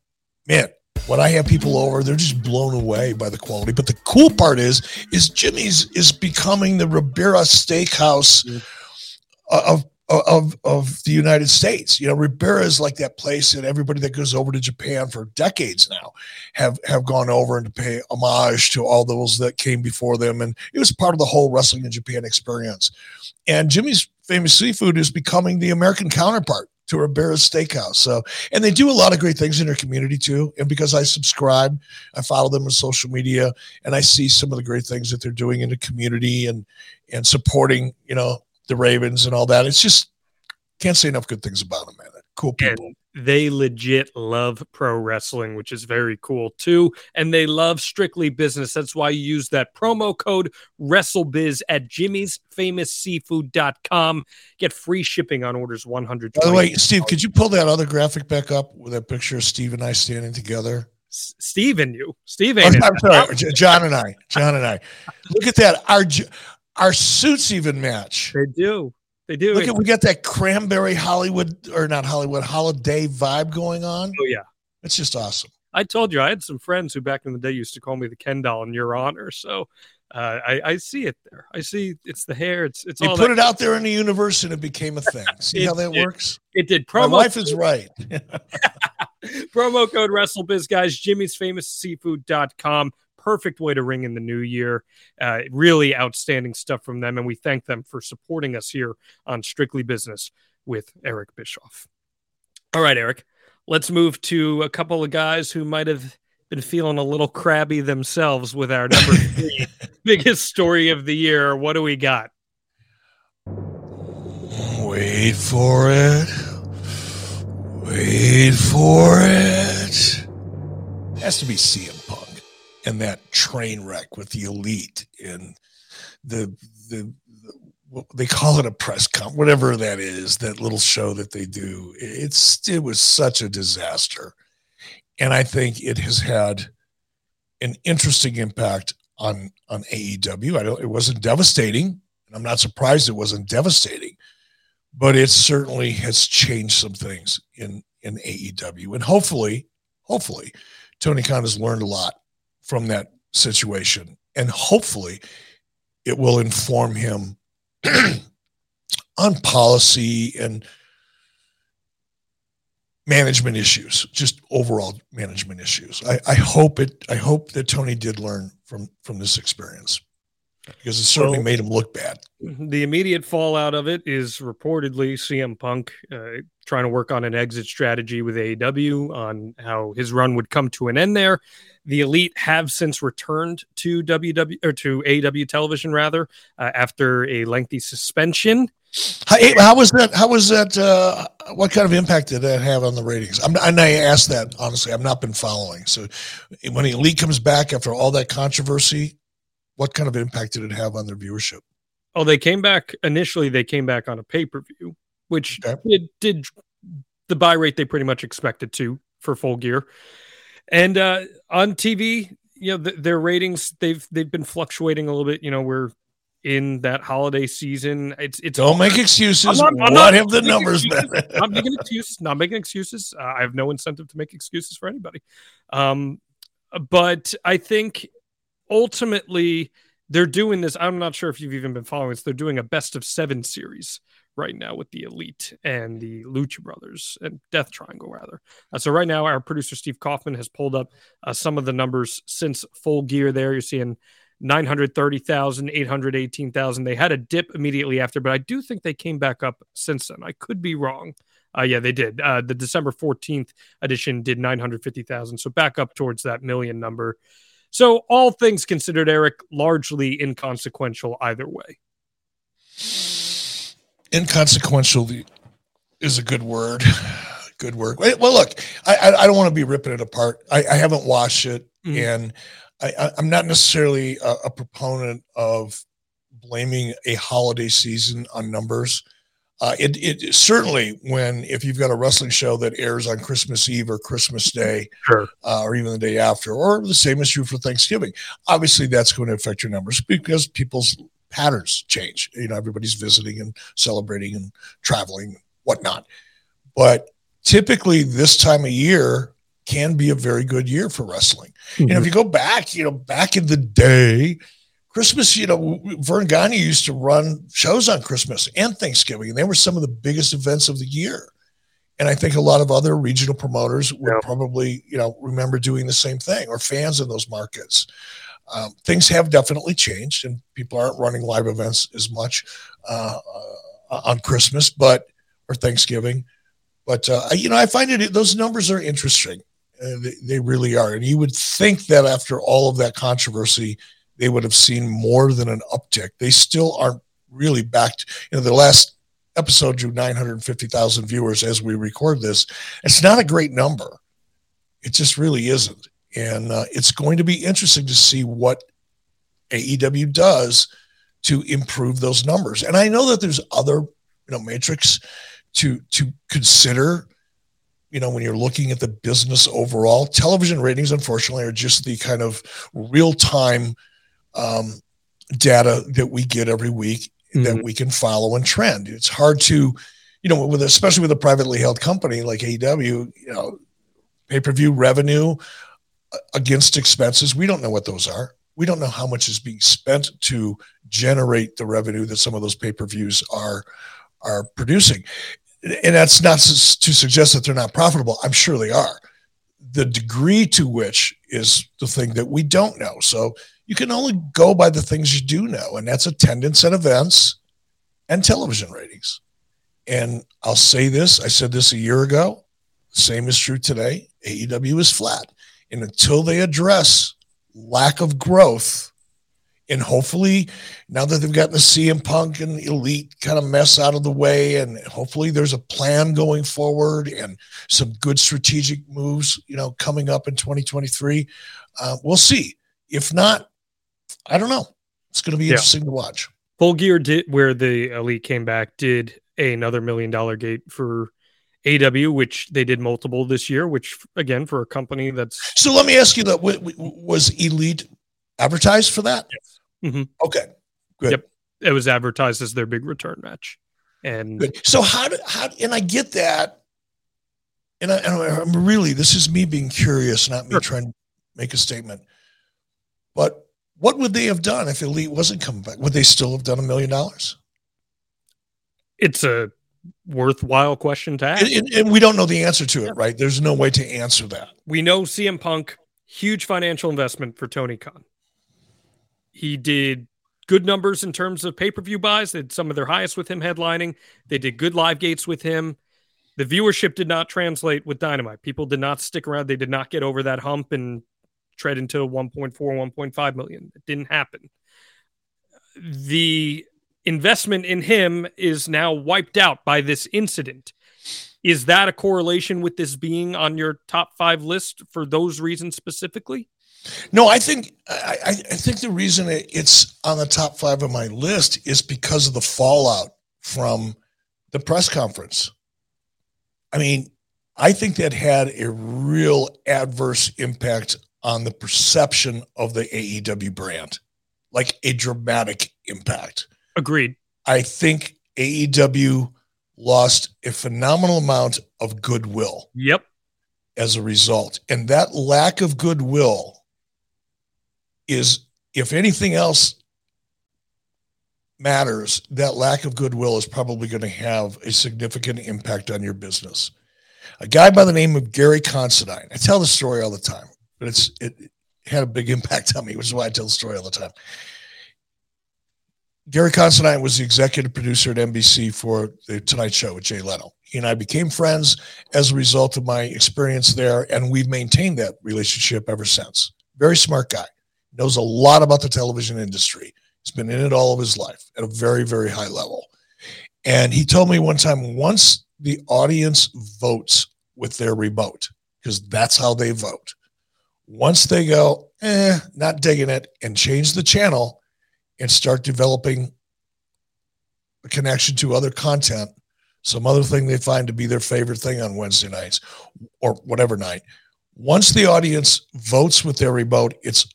B: man, when I have people over, they're just blown away by the quality. But the cool part is, is Jimmy's is becoming the Ribera Steakhouse of of of the United States. You know, Ribera is like that place that everybody that goes over to Japan for decades now have have gone over and to pay homage to all those that came before them, and it was part of the whole wrestling in Japan experience. And Jimmy's famous seafood is becoming the American counterpart to Ribera's Steakhouse. So, and they do a lot of great things in their community too. And because I subscribe, I follow them on social media, and I see some of the great things that they're doing in the community and and supporting, you know, the Ravens and all that. It's just can't say enough good things about them, man. Cool people.
A: And they legit love pro wrestling, which is very cool too. And they love strictly business. That's why you use that promo code WrestleBiz at Jimmy's Famous Seafood.com. Get free shipping on orders 100.
B: By the way, Steve, could you pull that other graphic back up with that picture of Steve and I standing together?
A: Steve and you. Steve
B: Oh,
A: ain't
B: I'm sorry, John and I. John and I. Look at that. Our our suits even match.
A: They do. They do.
B: Look at we got that cranberry Hollywood or not Hollywood holiday vibe going on.
A: Oh yeah,
B: it's just awesome.
A: I told you I had some friends who back in the day used to call me the Ken doll in your honor. So uh, I, I, see it there. I see it's the hair. It's it's
B: you put
A: that.
B: it out there in the universe and it became a thing. See
A: It
B: how that
A: did.
B: works?
A: It did.
B: My
A: Promo
B: wife is right.
A: promo code WrestleBiz, guys. Jimmy's Famous Seafood.com. Perfect way to ring in the new year. Uh, really outstanding stuff from them. And we thank them for supporting us here on Strictly Business with Eric Bischoff. All right, Eric, let's move to a couple of guys who might have been feeling a little crabby themselves with our number three biggest story of the year. What do we got?
B: Wait for it. Wait for it. it. Has to be CM Punk and that train wreck with the elite and the the they call it a press comp, whatever that is, that little show that they do. It's it was such a disaster, and I think it has had an interesting impact on on AEW. I don't. It wasn't devastating. And I'm not surprised it wasn't devastating, but it certainly has changed some things in in AEW, and hopefully, hopefully, Tony Khan has learned a lot from that situation, and hopefully, it will inform him on policy and management issues, just overall management issues. I, I, hope it. I hope that Tony did learn from from this experience because it certainly well, made him look bad.
A: The immediate fallout of it is reportedly CM Punk uh, trying to work on an exit strategy with AEW on how his run would come to an end there. The Elite have since returned to WW or to AEW television rather uh, after a lengthy suspension.
B: How, how, was that? How was that? Uh, what kind of impact did that have on the ratings? I'm, I asked that honestly. I've not been following. So when the Elite comes back after all that controversy, what kind of impact did it have on their viewership?
A: Oh, they came back initially. They came back on a pay per view, which okay. did, did the buy rate they pretty much expected to for full gear. And uh, on TV, you know, their ratings they've they've been fluctuating a little bit. You know, we're in that holiday season. It's it's
B: don't make excuses. I'm not, I'm what have the numbers been?
A: not making excuses. Not making excuses. Uh, I have no incentive to make excuses for anybody. Um, but I think ultimately they're doing this. I'm not sure if you've even been following this. They're doing a best of seven series right now with the Elite and the Lucha Brothers and Death Triangle, rather. Uh, so, right now, our producer Steve Kaufman has pulled up uh, some of the numbers since full gear there. You're seeing 930,000, 818,000. They had a dip immediately after, but I do think they came back up since then. I could be wrong. Uh, yeah, they did. Uh, the December 14th edition did 950,000. So back up towards that million number. So, all things considered, Eric, largely inconsequential either way.
B: Inconsequential is a good word. Good word. Well, look, I, I don't want to be ripping it apart. I, I haven't watched it, mm-hmm. and I, am not necessarily a, a proponent of blaming a holiday season on numbers. Uh, it, it certainly when if you've got a wrestling show that airs on Christmas Eve or Christmas Day,
A: sure.
B: uh, or even the day after, or the same is true for Thanksgiving. Obviously, that's going to affect your numbers because people's patterns change. You know, everybody's visiting and celebrating and traveling, whatnot. But typically, this time of year can be a very good year for wrestling. Mm-hmm. You know, if mm-hmm. you go back, you know, back in the day, Christmas, you know, Verne Gagne used to run shows on Christmas and Thanksgiving, and they were some of the biggest events of the year. And I think a lot of other regional promoters would yeah. probably, you know, remember doing the same thing or fans in those markets. Um, things have definitely changed, and people aren't running live events as much uh, uh, on Christmas, but or Thanksgiving. But uh, you know, I find it those numbers are interesting. Uh, they, they really are, and you would think that after all of that controversy, they would have seen more than an uptick. They still aren't really backed. You know, the last episode drew 950,000 viewers as we record this. It's not a great number. It just really isn't. And uh, it's going to be interesting to see what AEW does to improve those numbers. And I know that there's other, you know, metrics to to consider you know, when you're looking at the business overall, television ratings, unfortunately, are just the kind of real time um, data that we get every week mm-hmm. that we can follow and trend. It's hard to, you know, with especially with a privately held company like AEW, you know, pay per view revenue uh, against expenses. We don't know what those are. We don't know how much is being spent to generate the revenue that some of those pay per views are are producing. And that's not to suggest that they're not profitable. I'm sure they are. The degree to which is the thing that we don't know. So you can only go by the things you do know, and that's attendance at events and television ratings. And I'll say this I said this a year ago. Same is true today. AEW is flat. And until they address lack of growth, and hopefully now that they've gotten the CM Punk and Elite kind of mess out of the way, and hopefully there's a plan going forward and some good strategic moves, you know, coming up in 2023. Uh, we'll see. If not, I don't know. It's going to be
A: Yeah.
B: interesting to watch.
A: Full Gear did where the Elite came back did another million dollar gate for AEW, which they did multiple this year. Which again, for a company that's
B: So let me ask you that: wa- wa- was Elite advertised for that?
A: Yes. Mhm.
B: Okay, good.
A: Yep. it was advertised as their big return match, and
B: Good. So how did how and I get that, and, I, and I'm really this is me being curious, not me
A: Sure.
B: trying to make a statement. But what would they have done if Elite wasn't coming back? Would they still have done a million dollars?
A: it's a worthwhile question to ask.
B: And, and- we don't know the answer to it, right? There's no way to answer that.
A: we know CM Punk, huge financial investment for Tony Khan. He did good numbers in terms of pay per view buys. They did some of their highest with him headlining. They did good live gates with him. The viewership did not translate with Dynamite. People did not stick around. They did not get over that hump and tread into 1.4, 1.5 million. It didn't happen. The investment in him is now wiped out by this incident. Is that a correlation with this being on your top five list for those reasons specifically?
B: No, I think I, I I think the reason it's on the top five of my list is because of the fallout from the press conference. I mean, I think that had a real adverse impact on the perception of the AEW brand, like a dramatic impact.
A: Agreed.
B: I think AEW lost a phenomenal amount of goodwill
A: Yep.
B: as a result. And that lack of goodwill is, if anything else matters, that lack of goodwill is probably going to have a significant impact on your business. A guy by the name of Gary Considine, I tell the story all the time, but it's it had a big impact on me, which is why I tell the story all the time. Gary Considine was the executive producer at NBC for the Tonight Show with Jay Leno. He and I became friends as a result of my experience there, and we've maintained that relationship ever since. Very smart guy, knows a lot about the television industry. He's been in it all of his life at a very, very high level. And he told me one time once the audience votes with their remote, because that's how they vote. Once they go, eh, not digging it, and change the channel and start developing a connection to other content, some other thing they find to be their favorite thing on Wednesday nights or whatever night. Once the audience votes with their remote, it's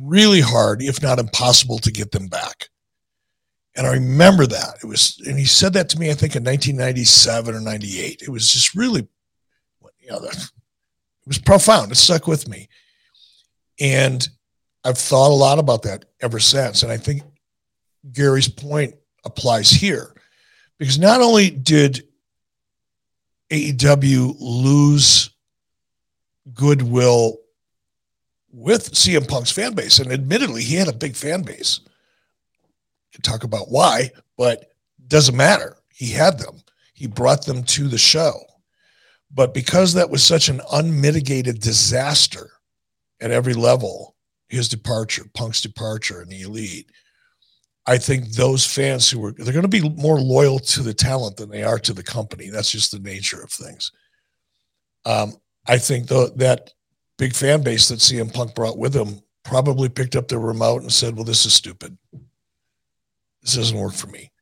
B: really hard, if not impossible, to get them back. And I remember that. It was, and he said that to me, I think in 1997 or 98. It was just really, you know, it was profound. It stuck with me. And I've thought a lot about that ever since. And I think Gary's point applies here because not only did AEW lose goodwill with CM Punk's fan base, and admittedly, he had a big fan base. Can talk about why, but doesn't matter. He had them. He brought them to the show. But because that was such an unmitigated disaster at every level, his departure, Punk's departure, and the elite, I think those fans who were they're going to be more loyal to the talent than they are to the company. That's just the nature of things. Um, I think though that big fan base that CM Punk brought with him probably picked up their remote and said, "Well, this is stupid. This doesn't work for me,"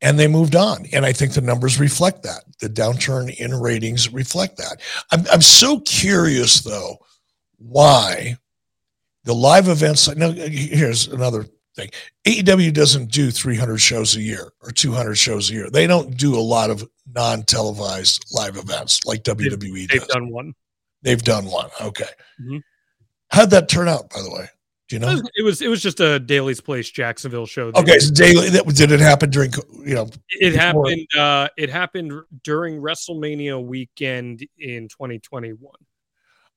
B: and they moved on. And I think the numbers reflect that. The downturn in ratings reflect that. I'm I'm so curious though why the live events. Now, here's another thing. AEW doesn't do 300 shows a year or 200 shows a year. They don't do a lot of non-televised live events like WWE
A: They've
B: does.
A: done one.
B: They've done one. Okay.
A: Mhm.
B: How'd that turn out, by the way? Do you know?
A: it was it was just a Daily's Place Jacksonville show.
B: Okay, so daily. That, did it happen during? You know,
A: It
B: before-
A: happened. Uh, it happened during WrestleMania weekend in 2021.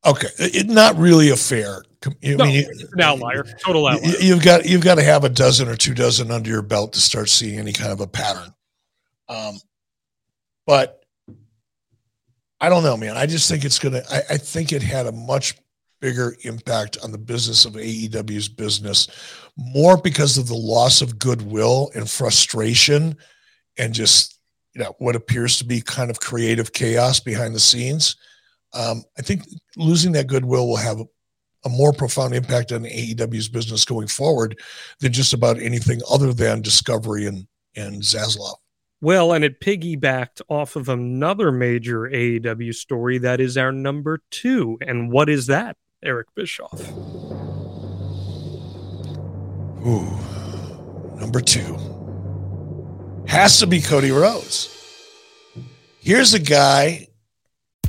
B: Okay, it, not really a fair. I
A: No,
B: mean,
A: it's an outlier, total outlier.
B: you- You've got you've got to have a dozen or two dozen under your belt to start seeing any kind of a pattern. Um, but I don't know, man. I just think it's gonna. I, I think it had a much bigger impact on the business of AEW's business, more because of the loss of goodwill and frustration and just you know what appears to be kind of creative chaos behind the scenes. Um, I think losing that goodwill will have a, a more profound impact on AEW's business going forward than just about anything other than Discovery and and Zaslav.
A: Well, and it piggybacked off of another major AEW story that is our number two. And what is that, Eric Bischoff?
B: Ooh, number two has to be Cody Rhodes. Here's a guy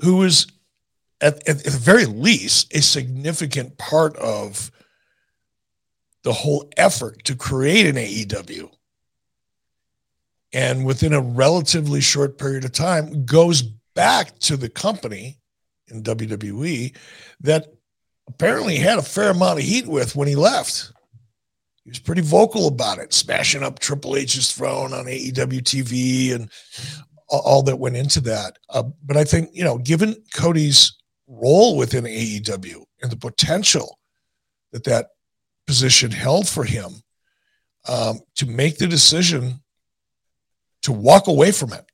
B: who is at, at, the very least a significant part of the whole effort to create an AEW. And within a relatively short period of time, goes back to the company in WWE that apparently had a fair amount of heat with when he left. He was pretty vocal about it, smashing up Triple H's throne on AEW TV and all that went into that. Uh, but I think, you know, given Cody's role within AEW and the potential that that position held for him, um, to make the decision to walk away from it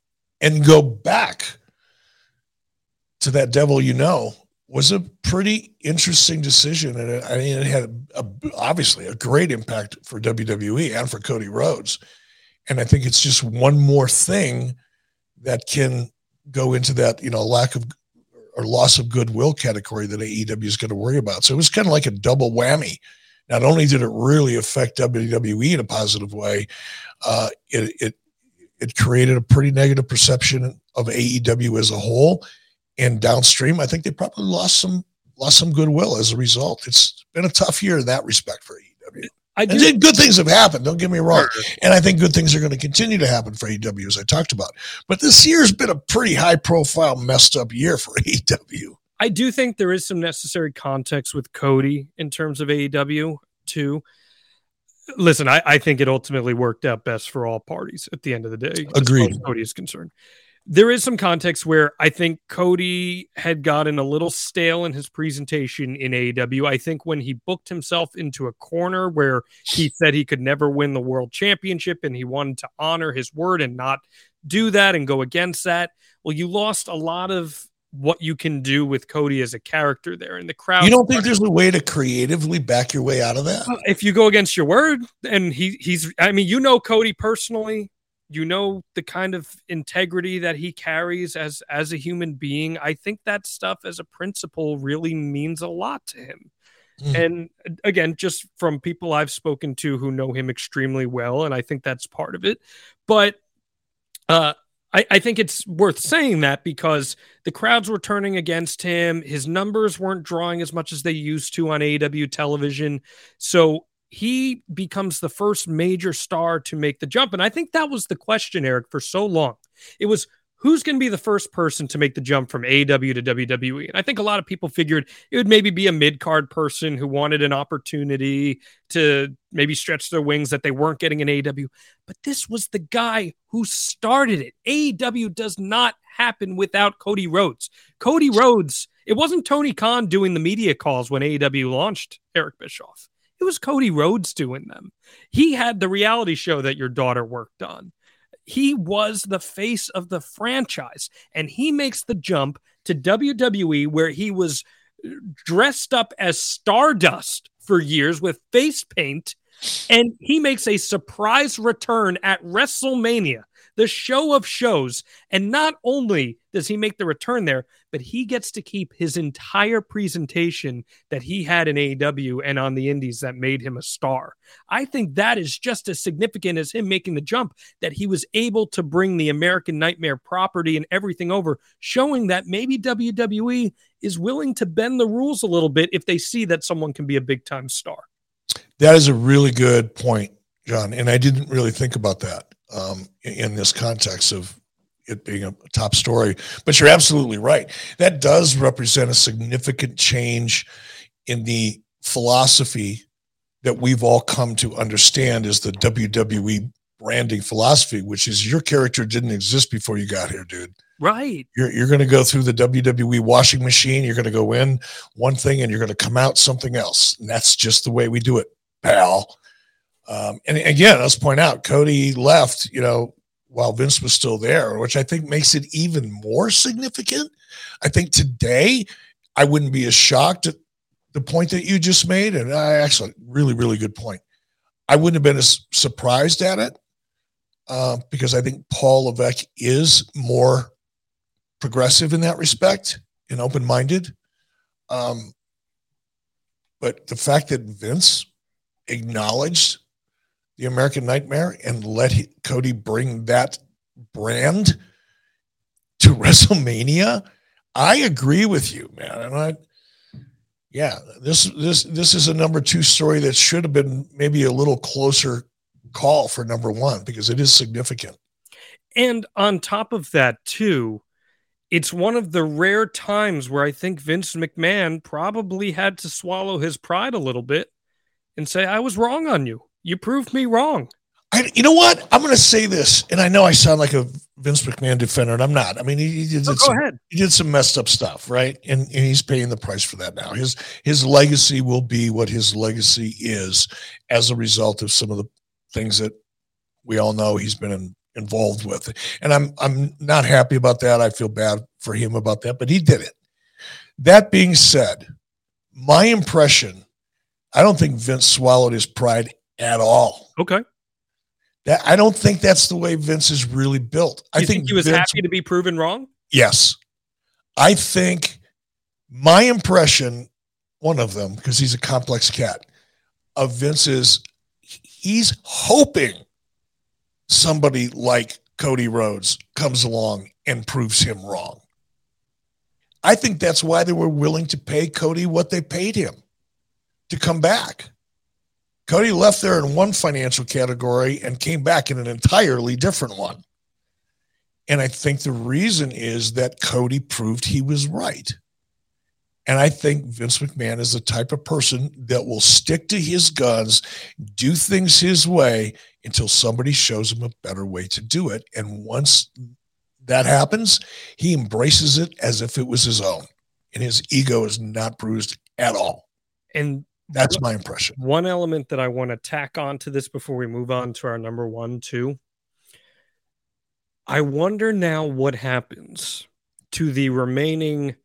B: and go back to that devil you know was a pretty interesting decision. And it, I mean, it had a, obviously a great impact for WWE and for Cody Rhodes. And I think it's just one more thing that can go into that, you know, lack of or loss of goodwill category that AEW is going to worry about. So it was kind of like a double whammy. Not only did it really affect WWE in a positive way, uh, it, it it created a pretty negative perception of AEW as a whole, and downstream, I think they probably lost some lost some goodwill as a result. It's been a tough year in that respect for AEW. I good things have happened. Don't get me wrong. And I think good things are going to continue to happen for AEW, as I talked about. But this year's been a pretty high profile, messed up year for AEW.
A: I do think there is some necessary context with Cody in terms of AEW, too. Listen, I, I think it ultimately worked out best for all parties at the end of the day.
B: Agreed.
A: As Cody is concerned there is some context where I think Cody had gotten a little stale in his presentation in AEW. I think when he booked himself into a corner where he said he could never win the world championship and he wanted to honor his word and not do that and go against that, well, you lost a lot of what you can do with Cody as a character there in the crowd.
B: You don't think there's a way to creatively back your way out of that?
A: If you go against your word and he he's I mean, you know Cody personally you know the kind of integrity that he carries as as a human being i think that stuff as a principle really means a lot to him mm. and again just from people i've spoken to who know him extremely well and i think that's part of it but uh I, I think it's worth saying that because the crowds were turning against him. His numbers weren't drawing as much as they used to on AEW television. So he becomes the first major star to make the jump. And I think that was the question, Eric, for so long. It was who's going to be the first person to make the jump from AEW to WWE? And I think a lot of people figured it would maybe be a mid card person who wanted an opportunity to maybe stretch their wings that they weren't getting in AEW. But this was the guy who started it. AEW does not happen without Cody Rhodes. Cody Rhodes, it wasn't Tony Khan doing the media calls when AEW launched Eric Bischoff. It was Cody Rhodes doing them. He had the reality show that your daughter worked on. He was the face of the franchise, and he makes the jump to WWE where he was dressed up as Stardust for years with face paint, and he makes a surprise return at WrestleMania, the show of shows. And not only does he make the return there, but he gets to keep his entire presentation that he had in AEW and on the indies that made him a star. I think that is just as significant as him making the jump that he was able to bring the American Nightmare property and everything over, showing that maybe WWE is willing to bend the rules a little bit if they see that someone can be a big time star.
B: That is a really good point, John. And I didn't really think about that um, in this context of it being a top story. But you're absolutely right. That does represent a significant change in the philosophy that we've all come to understand as the WWE branding philosophy, which is your character didn't exist before you got here, dude.
A: Right.
B: You're, you're going to go through the WWE washing machine. You're going to go in one thing and you're going to come out something else. And that's just the way we do it, pal. Um, and again, let's point out Cody left, you know, while Vince was still there, which I think makes it even more significant. I think today I wouldn't be as shocked at the point that you just made. And I actually, really, really good point. I wouldn't have been as surprised at it uh, because I think Paul Levesque is more progressive in that respect and open minded. Um, but the fact that Vince acknowledged the American Nightmare and let he, Cody bring that brand to WrestleMania, I agree with you, man. And I, yeah, this this this is a number two story that should have been maybe a little closer call for number one because it is significant.
A: And on top of that, too, it's one of the rare times where I think Vince McMahon probably had to swallow his pride a little bit and say, I was wrong on you. You proved me wrong.
B: I, you know what? I'm going to say this, and I know I sound like a Vince McMahon defender, and I'm not. I mean, he, he did,
A: oh,
B: some,
A: ahead.
B: he did some messed up stuff, right? And, and he's paying the price for that now. His his legacy will be what his legacy is as a result of some of the things that we all know he's been in, involved with. And I'm I'm not happy about that. I feel bad for him about that, but he did it. That being said, my impression, I don't think Vince swallowed his pride at all.
A: Okay.
B: That I don't think that's the way Vince is really built.
A: You
B: I think,
A: think he was
B: Vince,
A: happy to be proven wrong?
B: Yes. I think my impression, one of them, because he's a complex cat, of Vince is he's hoping somebody like Cody Rhodes comes along and proves him wrong. I think that's why they were willing to pay Cody what they paid him to come back. Cody left there in one financial category and came back in an entirely different one. And I think the reason is that Cody proved he was right. And I think Vince McMahon is the type of person that will stick to his guns, do things his way until somebody shows him a better way to do it. And once that happens, he embraces it as if it was his own. And his ego is not bruised at all.
A: And
B: that's my impression.
A: One element that I want to tack on to this before we move on to our number one, two. I wonder now what happens to the remaining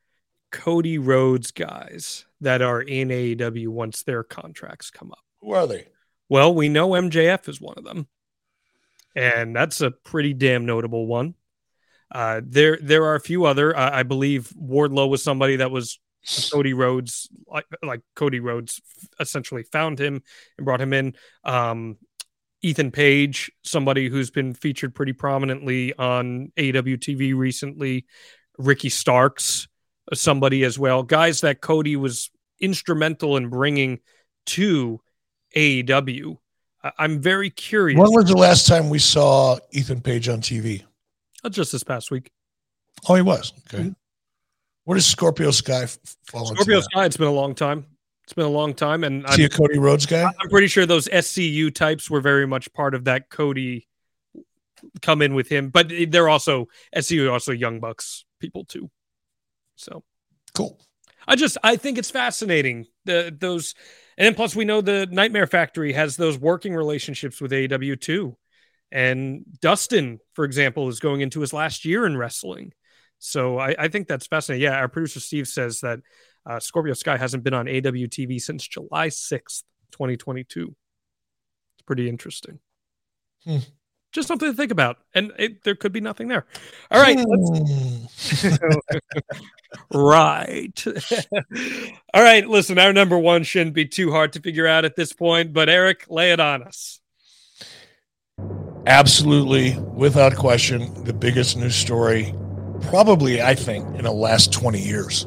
A: Cody Rhodes guys that are in AEW once their contracts come up.
B: Who are they?
A: Well, we know MJF is one of them, and that's a pretty damn notable one. Uh, there, there are a few other. Uh, I believe Wardlow was somebody that was Cody Rhodes, like, like Cody Rhodes, essentially found him and brought him in. Um, Ethan Page, somebody who's been featured pretty prominently on AEW TV recently. Ricky Starks, somebody as well. Guys that Cody was instrumental in bringing to AEW. I'm very curious.
B: When was the last time we saw Ethan Page on TV?
A: Uh, just this past week.
B: Oh, he was. Okay. Where does Scorpio Sky fall
A: Scorpio Sky, it's been a long time. It's been a long time. And
B: a Cody Rhodes guy?
A: I'm pretty sure those SCU types were very much part of that Cody come in with him. But they're also SCU also Young Bucks people too. So
B: cool.
A: I just I think it's fascinating. The those and then plus we know the Nightmare Factory has those working relationships with AEW too. And Dustin, for example, is going into his last year in wrestling. So I, I think that's fascinating. Yeah, our producer Steve says that uh, Scorpio Sky hasn't been on AEW TV since July 6th, 2022. It's pretty interesting.
B: Hmm.
A: just something to think about. And it, there could be nothing there. All right. right. All right. Listen, our number one shouldn't be too hard to figure out at this point, but Eric, lay it on us.
B: Absolutely, without question, the biggest news story, probably, I think, in the last 20 years,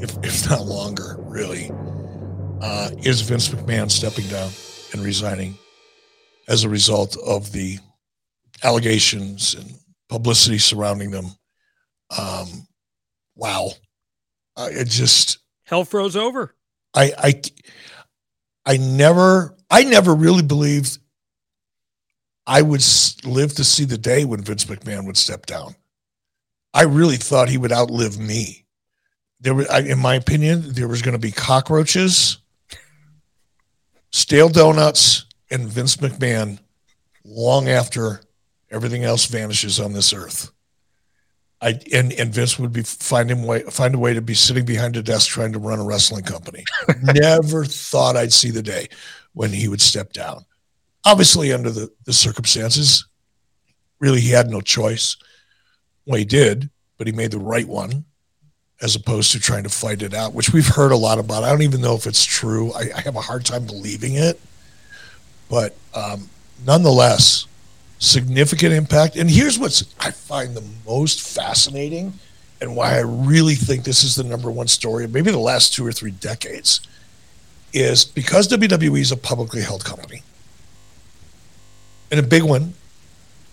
B: if, if not longer, really, uh, is Vince McMahon stepping down and resigning as a result of the allegations and publicity surrounding them. Um, wow, uh, it just
A: hell froze over.
B: I I I never I never really believed I would live to see the day when Vince McMahon would step down. I really thought he would outlive me. There, were, in my opinion, there was going to be cockroaches, stale donuts, and Vince McMahon long after everything else vanishes on this earth. I and, and Vince would be find him way find a way to be sitting behind a desk trying to run a wrestling company. Never thought I'd see the day when he would step down obviously under the, the circumstances, really he had no choice. Well, he did, but he made the right one as opposed to trying to fight it out, which we've heard a lot about. I don't even know if it's true. I, I have a hard time believing it, but um, nonetheless, significant impact. And here's what I find the most fascinating and why I really think this is the number one story, maybe the last two or three decades, is because WWE is a publicly held company and a big one,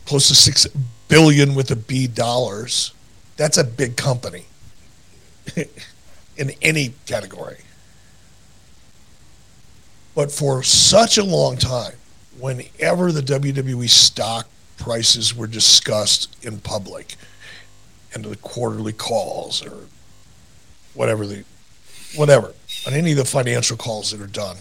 B: close to six billion with a B dollars. That's a big company in any category. But for such a long time, whenever the WWE stock prices were discussed in public and the quarterly calls or whatever the whatever on any of the financial calls that are done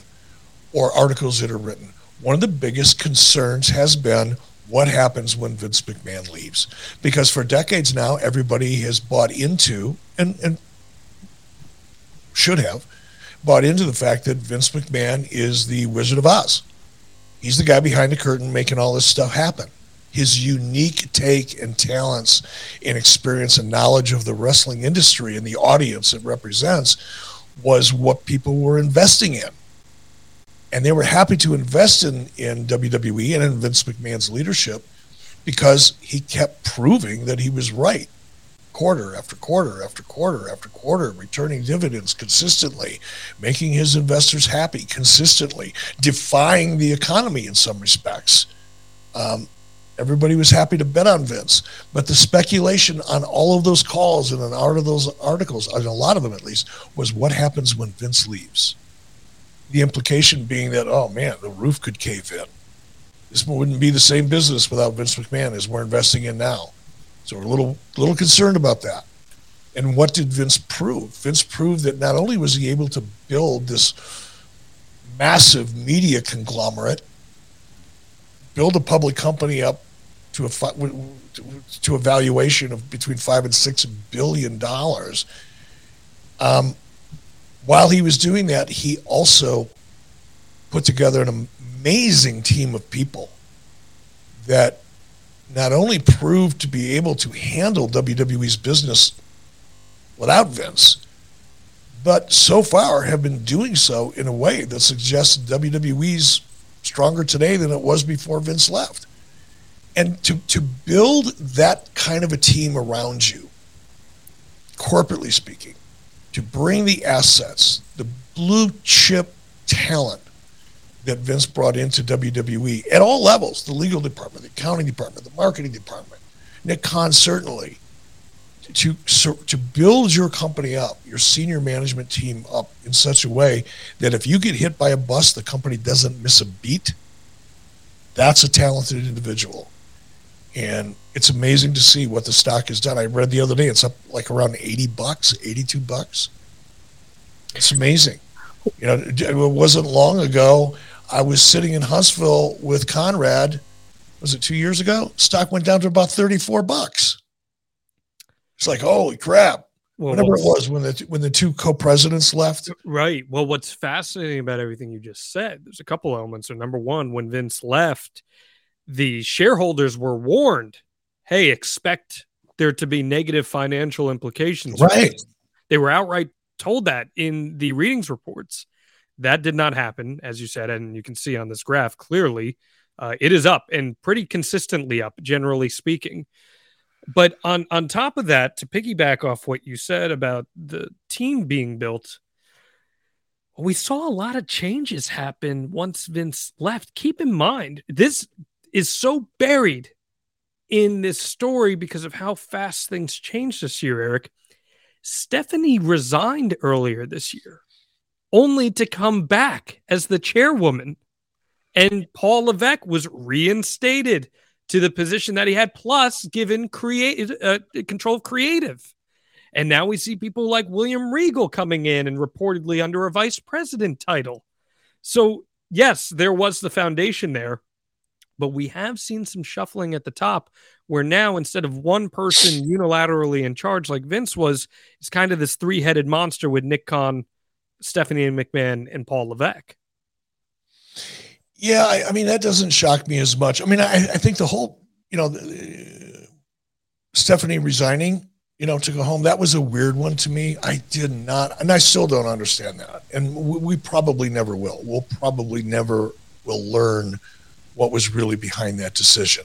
B: or articles that are written one of the biggest concerns has been what happens when Vince McMahon leaves. Because for decades now, everybody has bought into, and, and should have, bought into the fact that Vince McMahon is the Wizard of Oz. He's the guy behind the curtain making all this stuff happen. His unique take and talents and experience and knowledge of the wrestling industry and the audience it represents was what people were investing in and they were happy to invest in in WWE and in Vince McMahon's leadership because he kept proving that he was right quarter after quarter after quarter after quarter returning dividends consistently making his investors happy consistently defying the economy in some respects. Um, everybody was happy to bet on vince but the speculation on all of those calls and in all of those articles and a lot of them at least was what happens when vince leaves the implication being that, oh man, the roof could cave in. This wouldn't be the same business without Vince McMahon as we're investing in now. So we're a little, little concerned about that. And what did Vince prove? Vince proved that not only was he able to build this massive media conglomerate, build a public company up to a to a valuation of between five and six billion dollars. Um, while he was doing that, he also put together an amazing team of people that not only proved to be able to handle WWE's business without Vince, but so far have been doing so in a way that suggests WWE's stronger today than it was before Vince left. And to, to build that kind of a team around you, corporately speaking, to bring the assets, the blue chip talent that Vince brought into WWE at all levels the legal department, the accounting department, the marketing department, Nick Khan, certainly. To, to build your company up, your senior management team up in such a way that if you get hit by a bus, the company doesn't miss a beat, that's a talented individual. And it's amazing to see what the stock has done. I read the other day it's up like around 80 bucks, 82 bucks. It's amazing. You know, it wasn't long ago. I was sitting in Huntsville with Conrad. Was it two years ago? Stock went down to about 34 bucks. It's like, holy crap. Well, Whatever it was when the when the two co-presidents left.
A: Right. Well, what's fascinating about everything you just said, there's a couple elements. So number one, when Vince left, the shareholders were warned, "Hey, expect there to be negative financial implications."
B: Right.
A: They were outright told that in the readings reports. That did not happen, as you said, and you can see on this graph clearly. Uh, it is up and pretty consistently up, generally speaking. But on on top of that, to piggyback off what you said about the team being built, we saw a lot of changes happen once Vince left. Keep in mind, this is so buried in this story because of how fast things changed this year, Eric. Stephanie resigned earlier this year, only to come back as the chairwoman. And Paul Levesque was reinstated to the position that he had, plus given create uh, control of creative. And now we see people like William Regal coming in and reportedly under a vice president title. So, yes, there was the foundation there, but we have seen some shuffling at the top where now instead of one person unilaterally in charge like Vince was, it's kind of this three headed monster with Nick Khan, Stephanie and McMahon, and Paul Levesque.
B: Yeah, I, I, mean that doesn't shock me as much. I mean, I, I think the whole, you know, the, Stephanie resigning, you know, to go home, that was a weird one to me. I did not, and I still don't understand that. And we, we probably never will. We'll probably never will learn what was really behind that decision.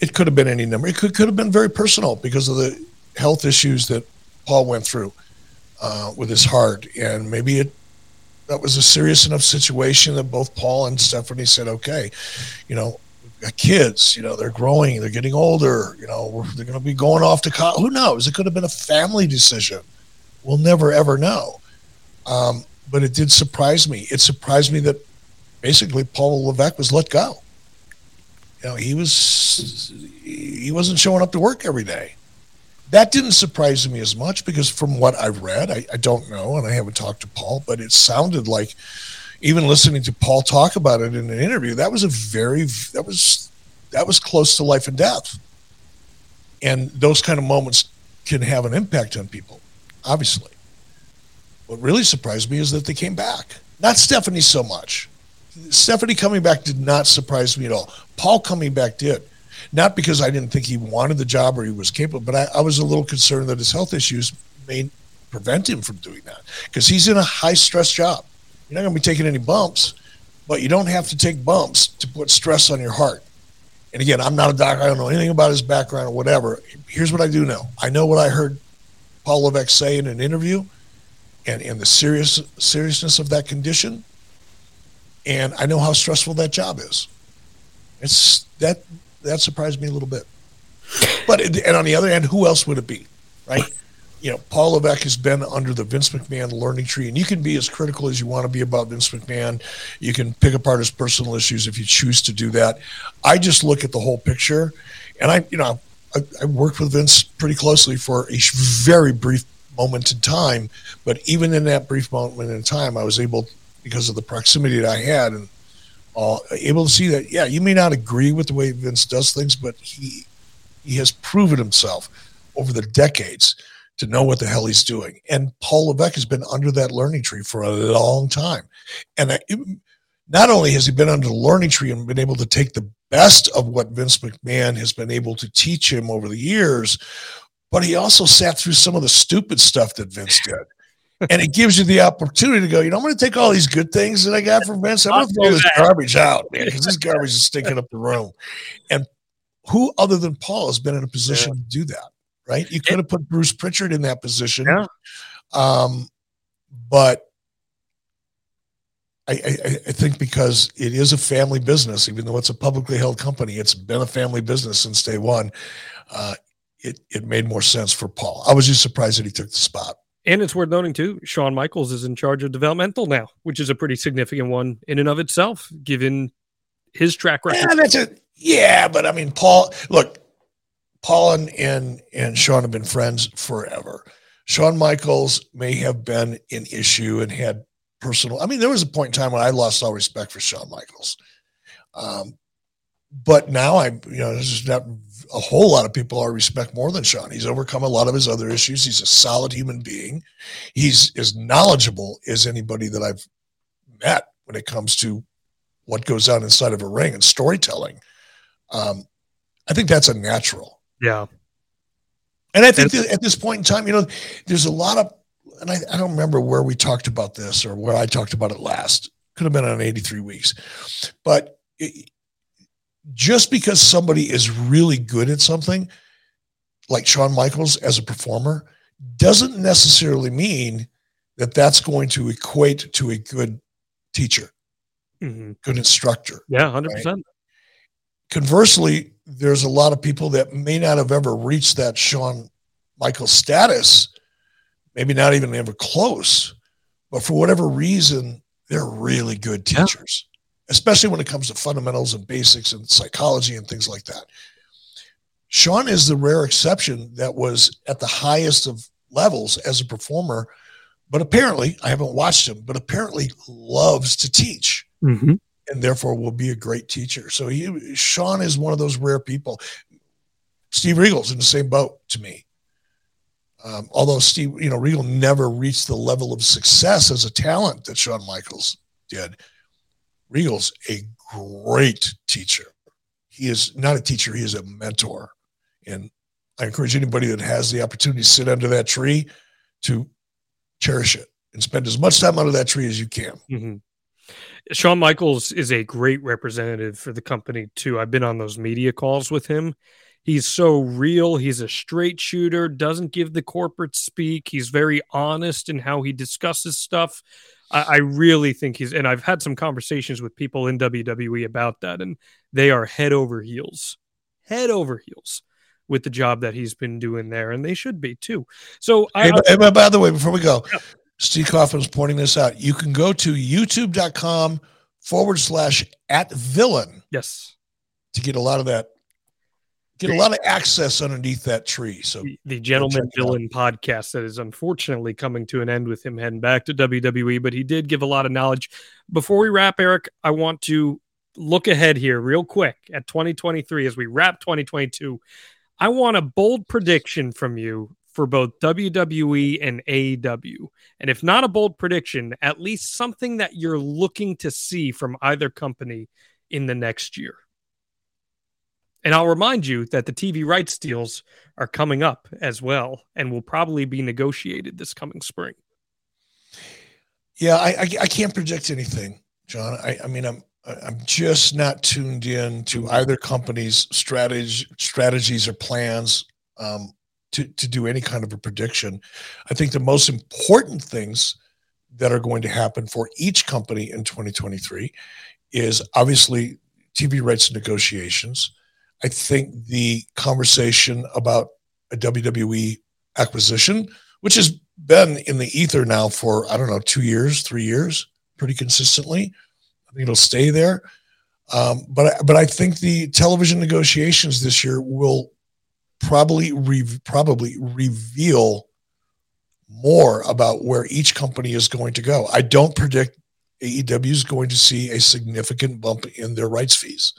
B: It could have been any number. It could could have been very personal because of the health issues that Paul went through uh, with his heart, and maybe it that was a serious enough situation that both Paul and Stephanie said, okay, you know, kids, you know, they're growing, they're getting older, you know, they're going to be going off to college. Who knows? It could have been a family decision. We'll never, ever know. Um, but it did surprise me. It surprised me that basically Paul Levesque was let go. You know, he was he wasn't showing up to work every day. That didn't surprise me as much because from what I've read, I, I don't know, and I haven't talked to Paul, but it sounded like even listening to Paul talk about it in an interview, that was a very that was that was close to life and death. And those kind of moments can have an impact on people, obviously. What really surprised me is that they came back. Not Stephanie so much. Stephanie coming back did not surprise me at all. Paul coming back did not because I didn't think he wanted the job or he was capable, but I, I was a little concerned that his health issues may prevent him from doing that because he's in a high stress job. You're not going to be taking any bumps, but you don't have to take bumps to put stress on your heart. And again, I'm not a doctor. I don't know anything about his background or whatever. Here's what I do know. I know what I heard Paul Levesque say in an interview and, and the serious seriousness of that condition. And I know how stressful that job is. It's that that surprised me a little bit. But and on the other hand, who else would it be, right? You know, Paul Levesque has been under the Vince McMahon learning tree, and you can be as critical as you want to be about Vince McMahon. You can pick apart his personal issues if you choose to do that. I just look at the whole picture, and I, you know, I, I worked with Vince pretty closely for a very brief moment in time, but even in that brief moment in time, I was able, because of the proximity that I had and uh, able to see that, yeah, you may not agree with the way Vince does things, but he he has proven himself over the decades to know what the hell he's doing. And Paul Levesque has been under that learning tree for a long time. And I, not only has he been under the learning tree and been able to take the best of what Vince McMahon has been able to teach him over the years, but he also sat through some of the stupid stuff that Vince did and it gives you the opportunity to go, you know, I'm going to take all these good things that I got from Vince. I'm going to throw this garbage out, man, because this garbage is stinking up the room. And who other than Paul has been in a position yeah. to do that, right? You could have put Bruce Pritchard in that position.
A: Yeah.
B: Um, but I, I, I, think because it is a family business, even though it's a publicly held company, it's been a family business since day one. Uh, it, it made more sense for Paul. I was just surprised that he took the spot.
A: And it's worth noting too, Shawn Michaels is in charge of developmental now, which is a pretty significant one in and of itself, given his track record.
B: Yeah, that's it. Yeah, but I mean, Paul. Look, Paul and and and Shawn have been friends forever. Shawn Michaels may have been an issue and had personal. I mean, there was a point in time when I lost all respect for Shawn Michaels. Um, but now I, you know, there's just not a whole lot of people I respect more than Shawn. He's overcome a lot of his other issues. He's a solid human being. He's as knowledgeable as anybody that I've met when it comes to what goes on inside of a ring and storytelling. Um, I think that's a natural.
A: Yeah.
B: And I think that at this point in time, you know, there's a lot of, and I, I don't remember where we talked about this or where I talked about it last. Could have been on 83 weeks. But it, just because somebody is really good at something, like Shawn Michaels as a performer, doesn't necessarily mean that that's going to equate to a good teacher,
A: Mm-hmm.
B: good instructor.
A: Yeah, hundred percent.
B: Conversely, there's a lot of people that may not have ever reached that Shawn Michaels status, maybe not even ever close, but for whatever reason, they're really good teachers, especially when it comes to fundamentals and basics and psychology and things like that. Shawn is the rare exception that was at the highest of levels as a performer, but apparently, I haven't watched him, but apparently loves to teach
A: Mm-hmm.
B: and therefore will be a great teacher. So he, Shawn is one of those rare people. Steve Regal's in the same boat to me. Um, although Steve, you know, Regal never reached the level of success as a talent that Shawn Michaels did. Regal's a great teacher. He is not a teacher, he is a mentor. And I encourage anybody that has the opportunity to sit under that tree to cherish it and spend as much time under that tree as you can.
A: Mm-hmm. Shawn Michaels is a great representative for the company too. I've been on those media calls with him. He's so real. He's a straight shooter, doesn't give the corporate speak. He's very honest in how he discusses stuff. I, I really think he's, and I've had some conversations with people in WWE about that, and they are head over heels, head over heels with the job that he's been doing there, and they should be too. So, I,
B: Hey,
A: I-
B: hey, by the way, before we go,
A: Yeah.
B: Steve Kaufman's pointing this out. You can go to youtube.com forward slash at villain
A: yes,
B: to get a lot of that, get a lot of access underneath that tree. So
A: the, the Gentleman
B: out.
A: Villain podcast that is unfortunately coming to an end with him heading back to WWE, but he did give a lot of knowledge. Before we wrap, Eric, I want to look ahead here real quick at 2023 as we wrap 2022. I want a bold prediction from you for both WWE and AEW. And if not a bold prediction, at least something that you're looking to see from either company in the next year. And I'll remind you that the TV rights deals are coming up as well and will probably be negotiated this coming spring.
B: yeah, I, I, I can't predict anything, John. I, I mean, I'm, I'm just not tuned in to either company's strategy, strategies or plans um, to, to do any kind of a prediction. I think the most important things that are going to happen for each company in 2023 is obviously TV rights negotiations. I think the conversation about a WWE acquisition, which has been in the ether now for, I don't know, two years, three years, pretty consistently. I think it'll stay there. Um, but but I think the television negotiations this year will probably re- probably reveal more about where each company is going to go. I don't predict AEW is going to see a significant bump in their rights fees.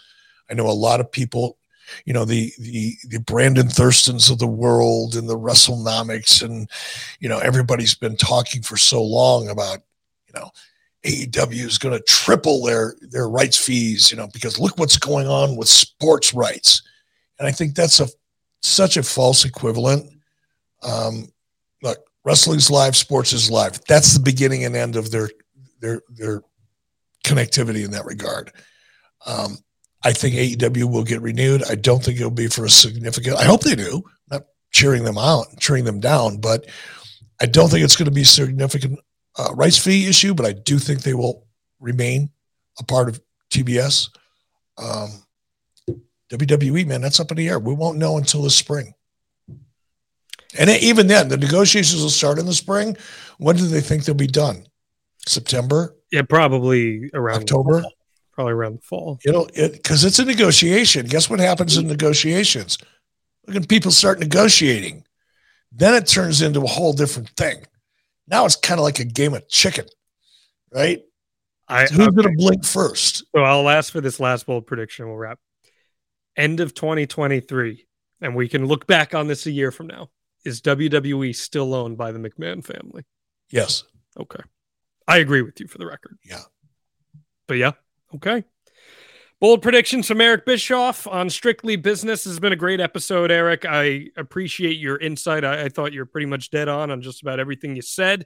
B: I know a lot of people, you know, the the the Brandon Thurstons of the world and the WrestleNomics and you know everybody's been talking for so long about you know AEW is going to triple their their rights fees, you know, because look what's going on with sports rights, and I think that's a such a false equivalent. Um, look, wrestling's live, sports is live. That's the beginning and end of their their their connectivity in that regard. Um, I think AEW will get renewed. I don't think it'll be for a significant. I hope they do. Not cheering them out, cheering them down, but I don't think it's going to be a significant uh, rights fee issue. But I do think they will remain a part of TBS. Um, WWE, man, that's up in the air. We won't know until the spring. And even then, the negotiations will start in the spring. When do they think they'll be done? September,
A: Yeah, probably around
B: October?
A: Probably around the fall.
B: It'll it because it's a negotiation. Guess what happens in negotiations? Look at people start negotiating. Then it turns into a whole different thing. Now it's kind of like a game of chicken, right?
A: I,
B: Who's
A: okay.
B: going to blink first?
A: So I'll ask for this last bold prediction. We'll wrap. End of 2023, and we can look back on this a year from now. Is WWE still owned by the McMahon family?
B: Yes.
A: Okay. I agree with you for the record.
B: Yeah.
A: But yeah, okay. Bold predictions from Eric Bischoff on Strictly Business has been a great episode, Eric. I appreciate your insight. I, I thought you're pretty much dead on on just about everything you said.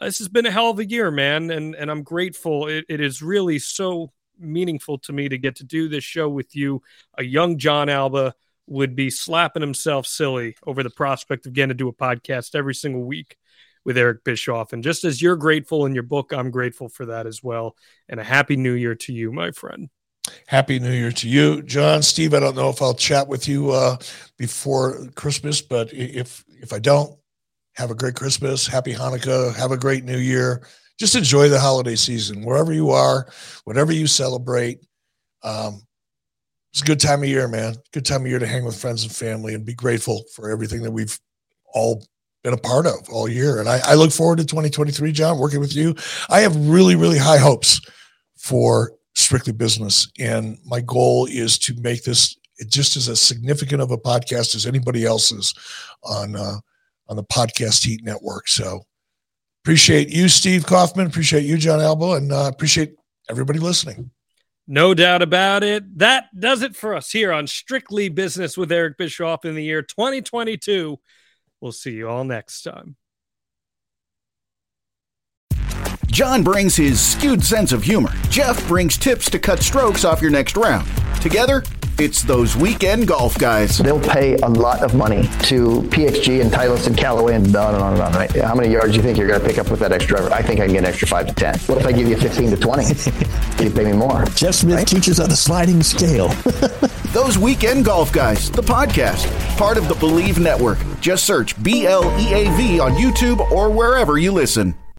A: Uh, this has been a hell of a year, man, and and I'm grateful. It, it is really so meaningful to me to get to do this show with you. A young John Alba would be slapping himself silly over the prospect of getting to do a podcast every single week with Eric Bischoff. And just as you're grateful in your book, I'm grateful for that as well. And a happy new year to you, my friend.
B: Happy New Year to you, John. Steve, I don't know if I'll chat with you uh, before Christmas, but if if I don't, have a great Christmas, happy Hanukkah, have a great New Year. Just enjoy the holiday season wherever you are, whatever you celebrate. Um, it's a good time of year, man. Good time of year to hang with friends and family and be grateful for everything that we've all been a part of all year. And I, I look forward to 2023, John, working with you. I have really, really high hopes for strictly business. And my goal is to make this just as significant of a podcast as anybody else's on uh, on the Podcast Heat Network. So appreciate you, Steve Kaufman. Appreciate you, John Alba, and uh, appreciate everybody listening.
A: No doubt about it. That does it for us here on Strictly Business with Eric Bischoff in the year 2022. We'll see you all next time.
G: John brings his skewed sense of humor. Jeff brings tips to cut strokes off your next round. Together, it's those weekend golf guys.
H: They'll pay a lot of money to PXG and Titleist and Callaway and on and on and on, right? How many yards do you think you're going to pick up with that extra driver? I think I can get an extra 5 to 10. What if I give you 15 to 20? you pay me more.
I: Jeff Smith right? teaches on a sliding scale.
G: those weekend golf guys, the podcast, part of the Bleav Network. Just search B L E A V on YouTube or wherever you listen.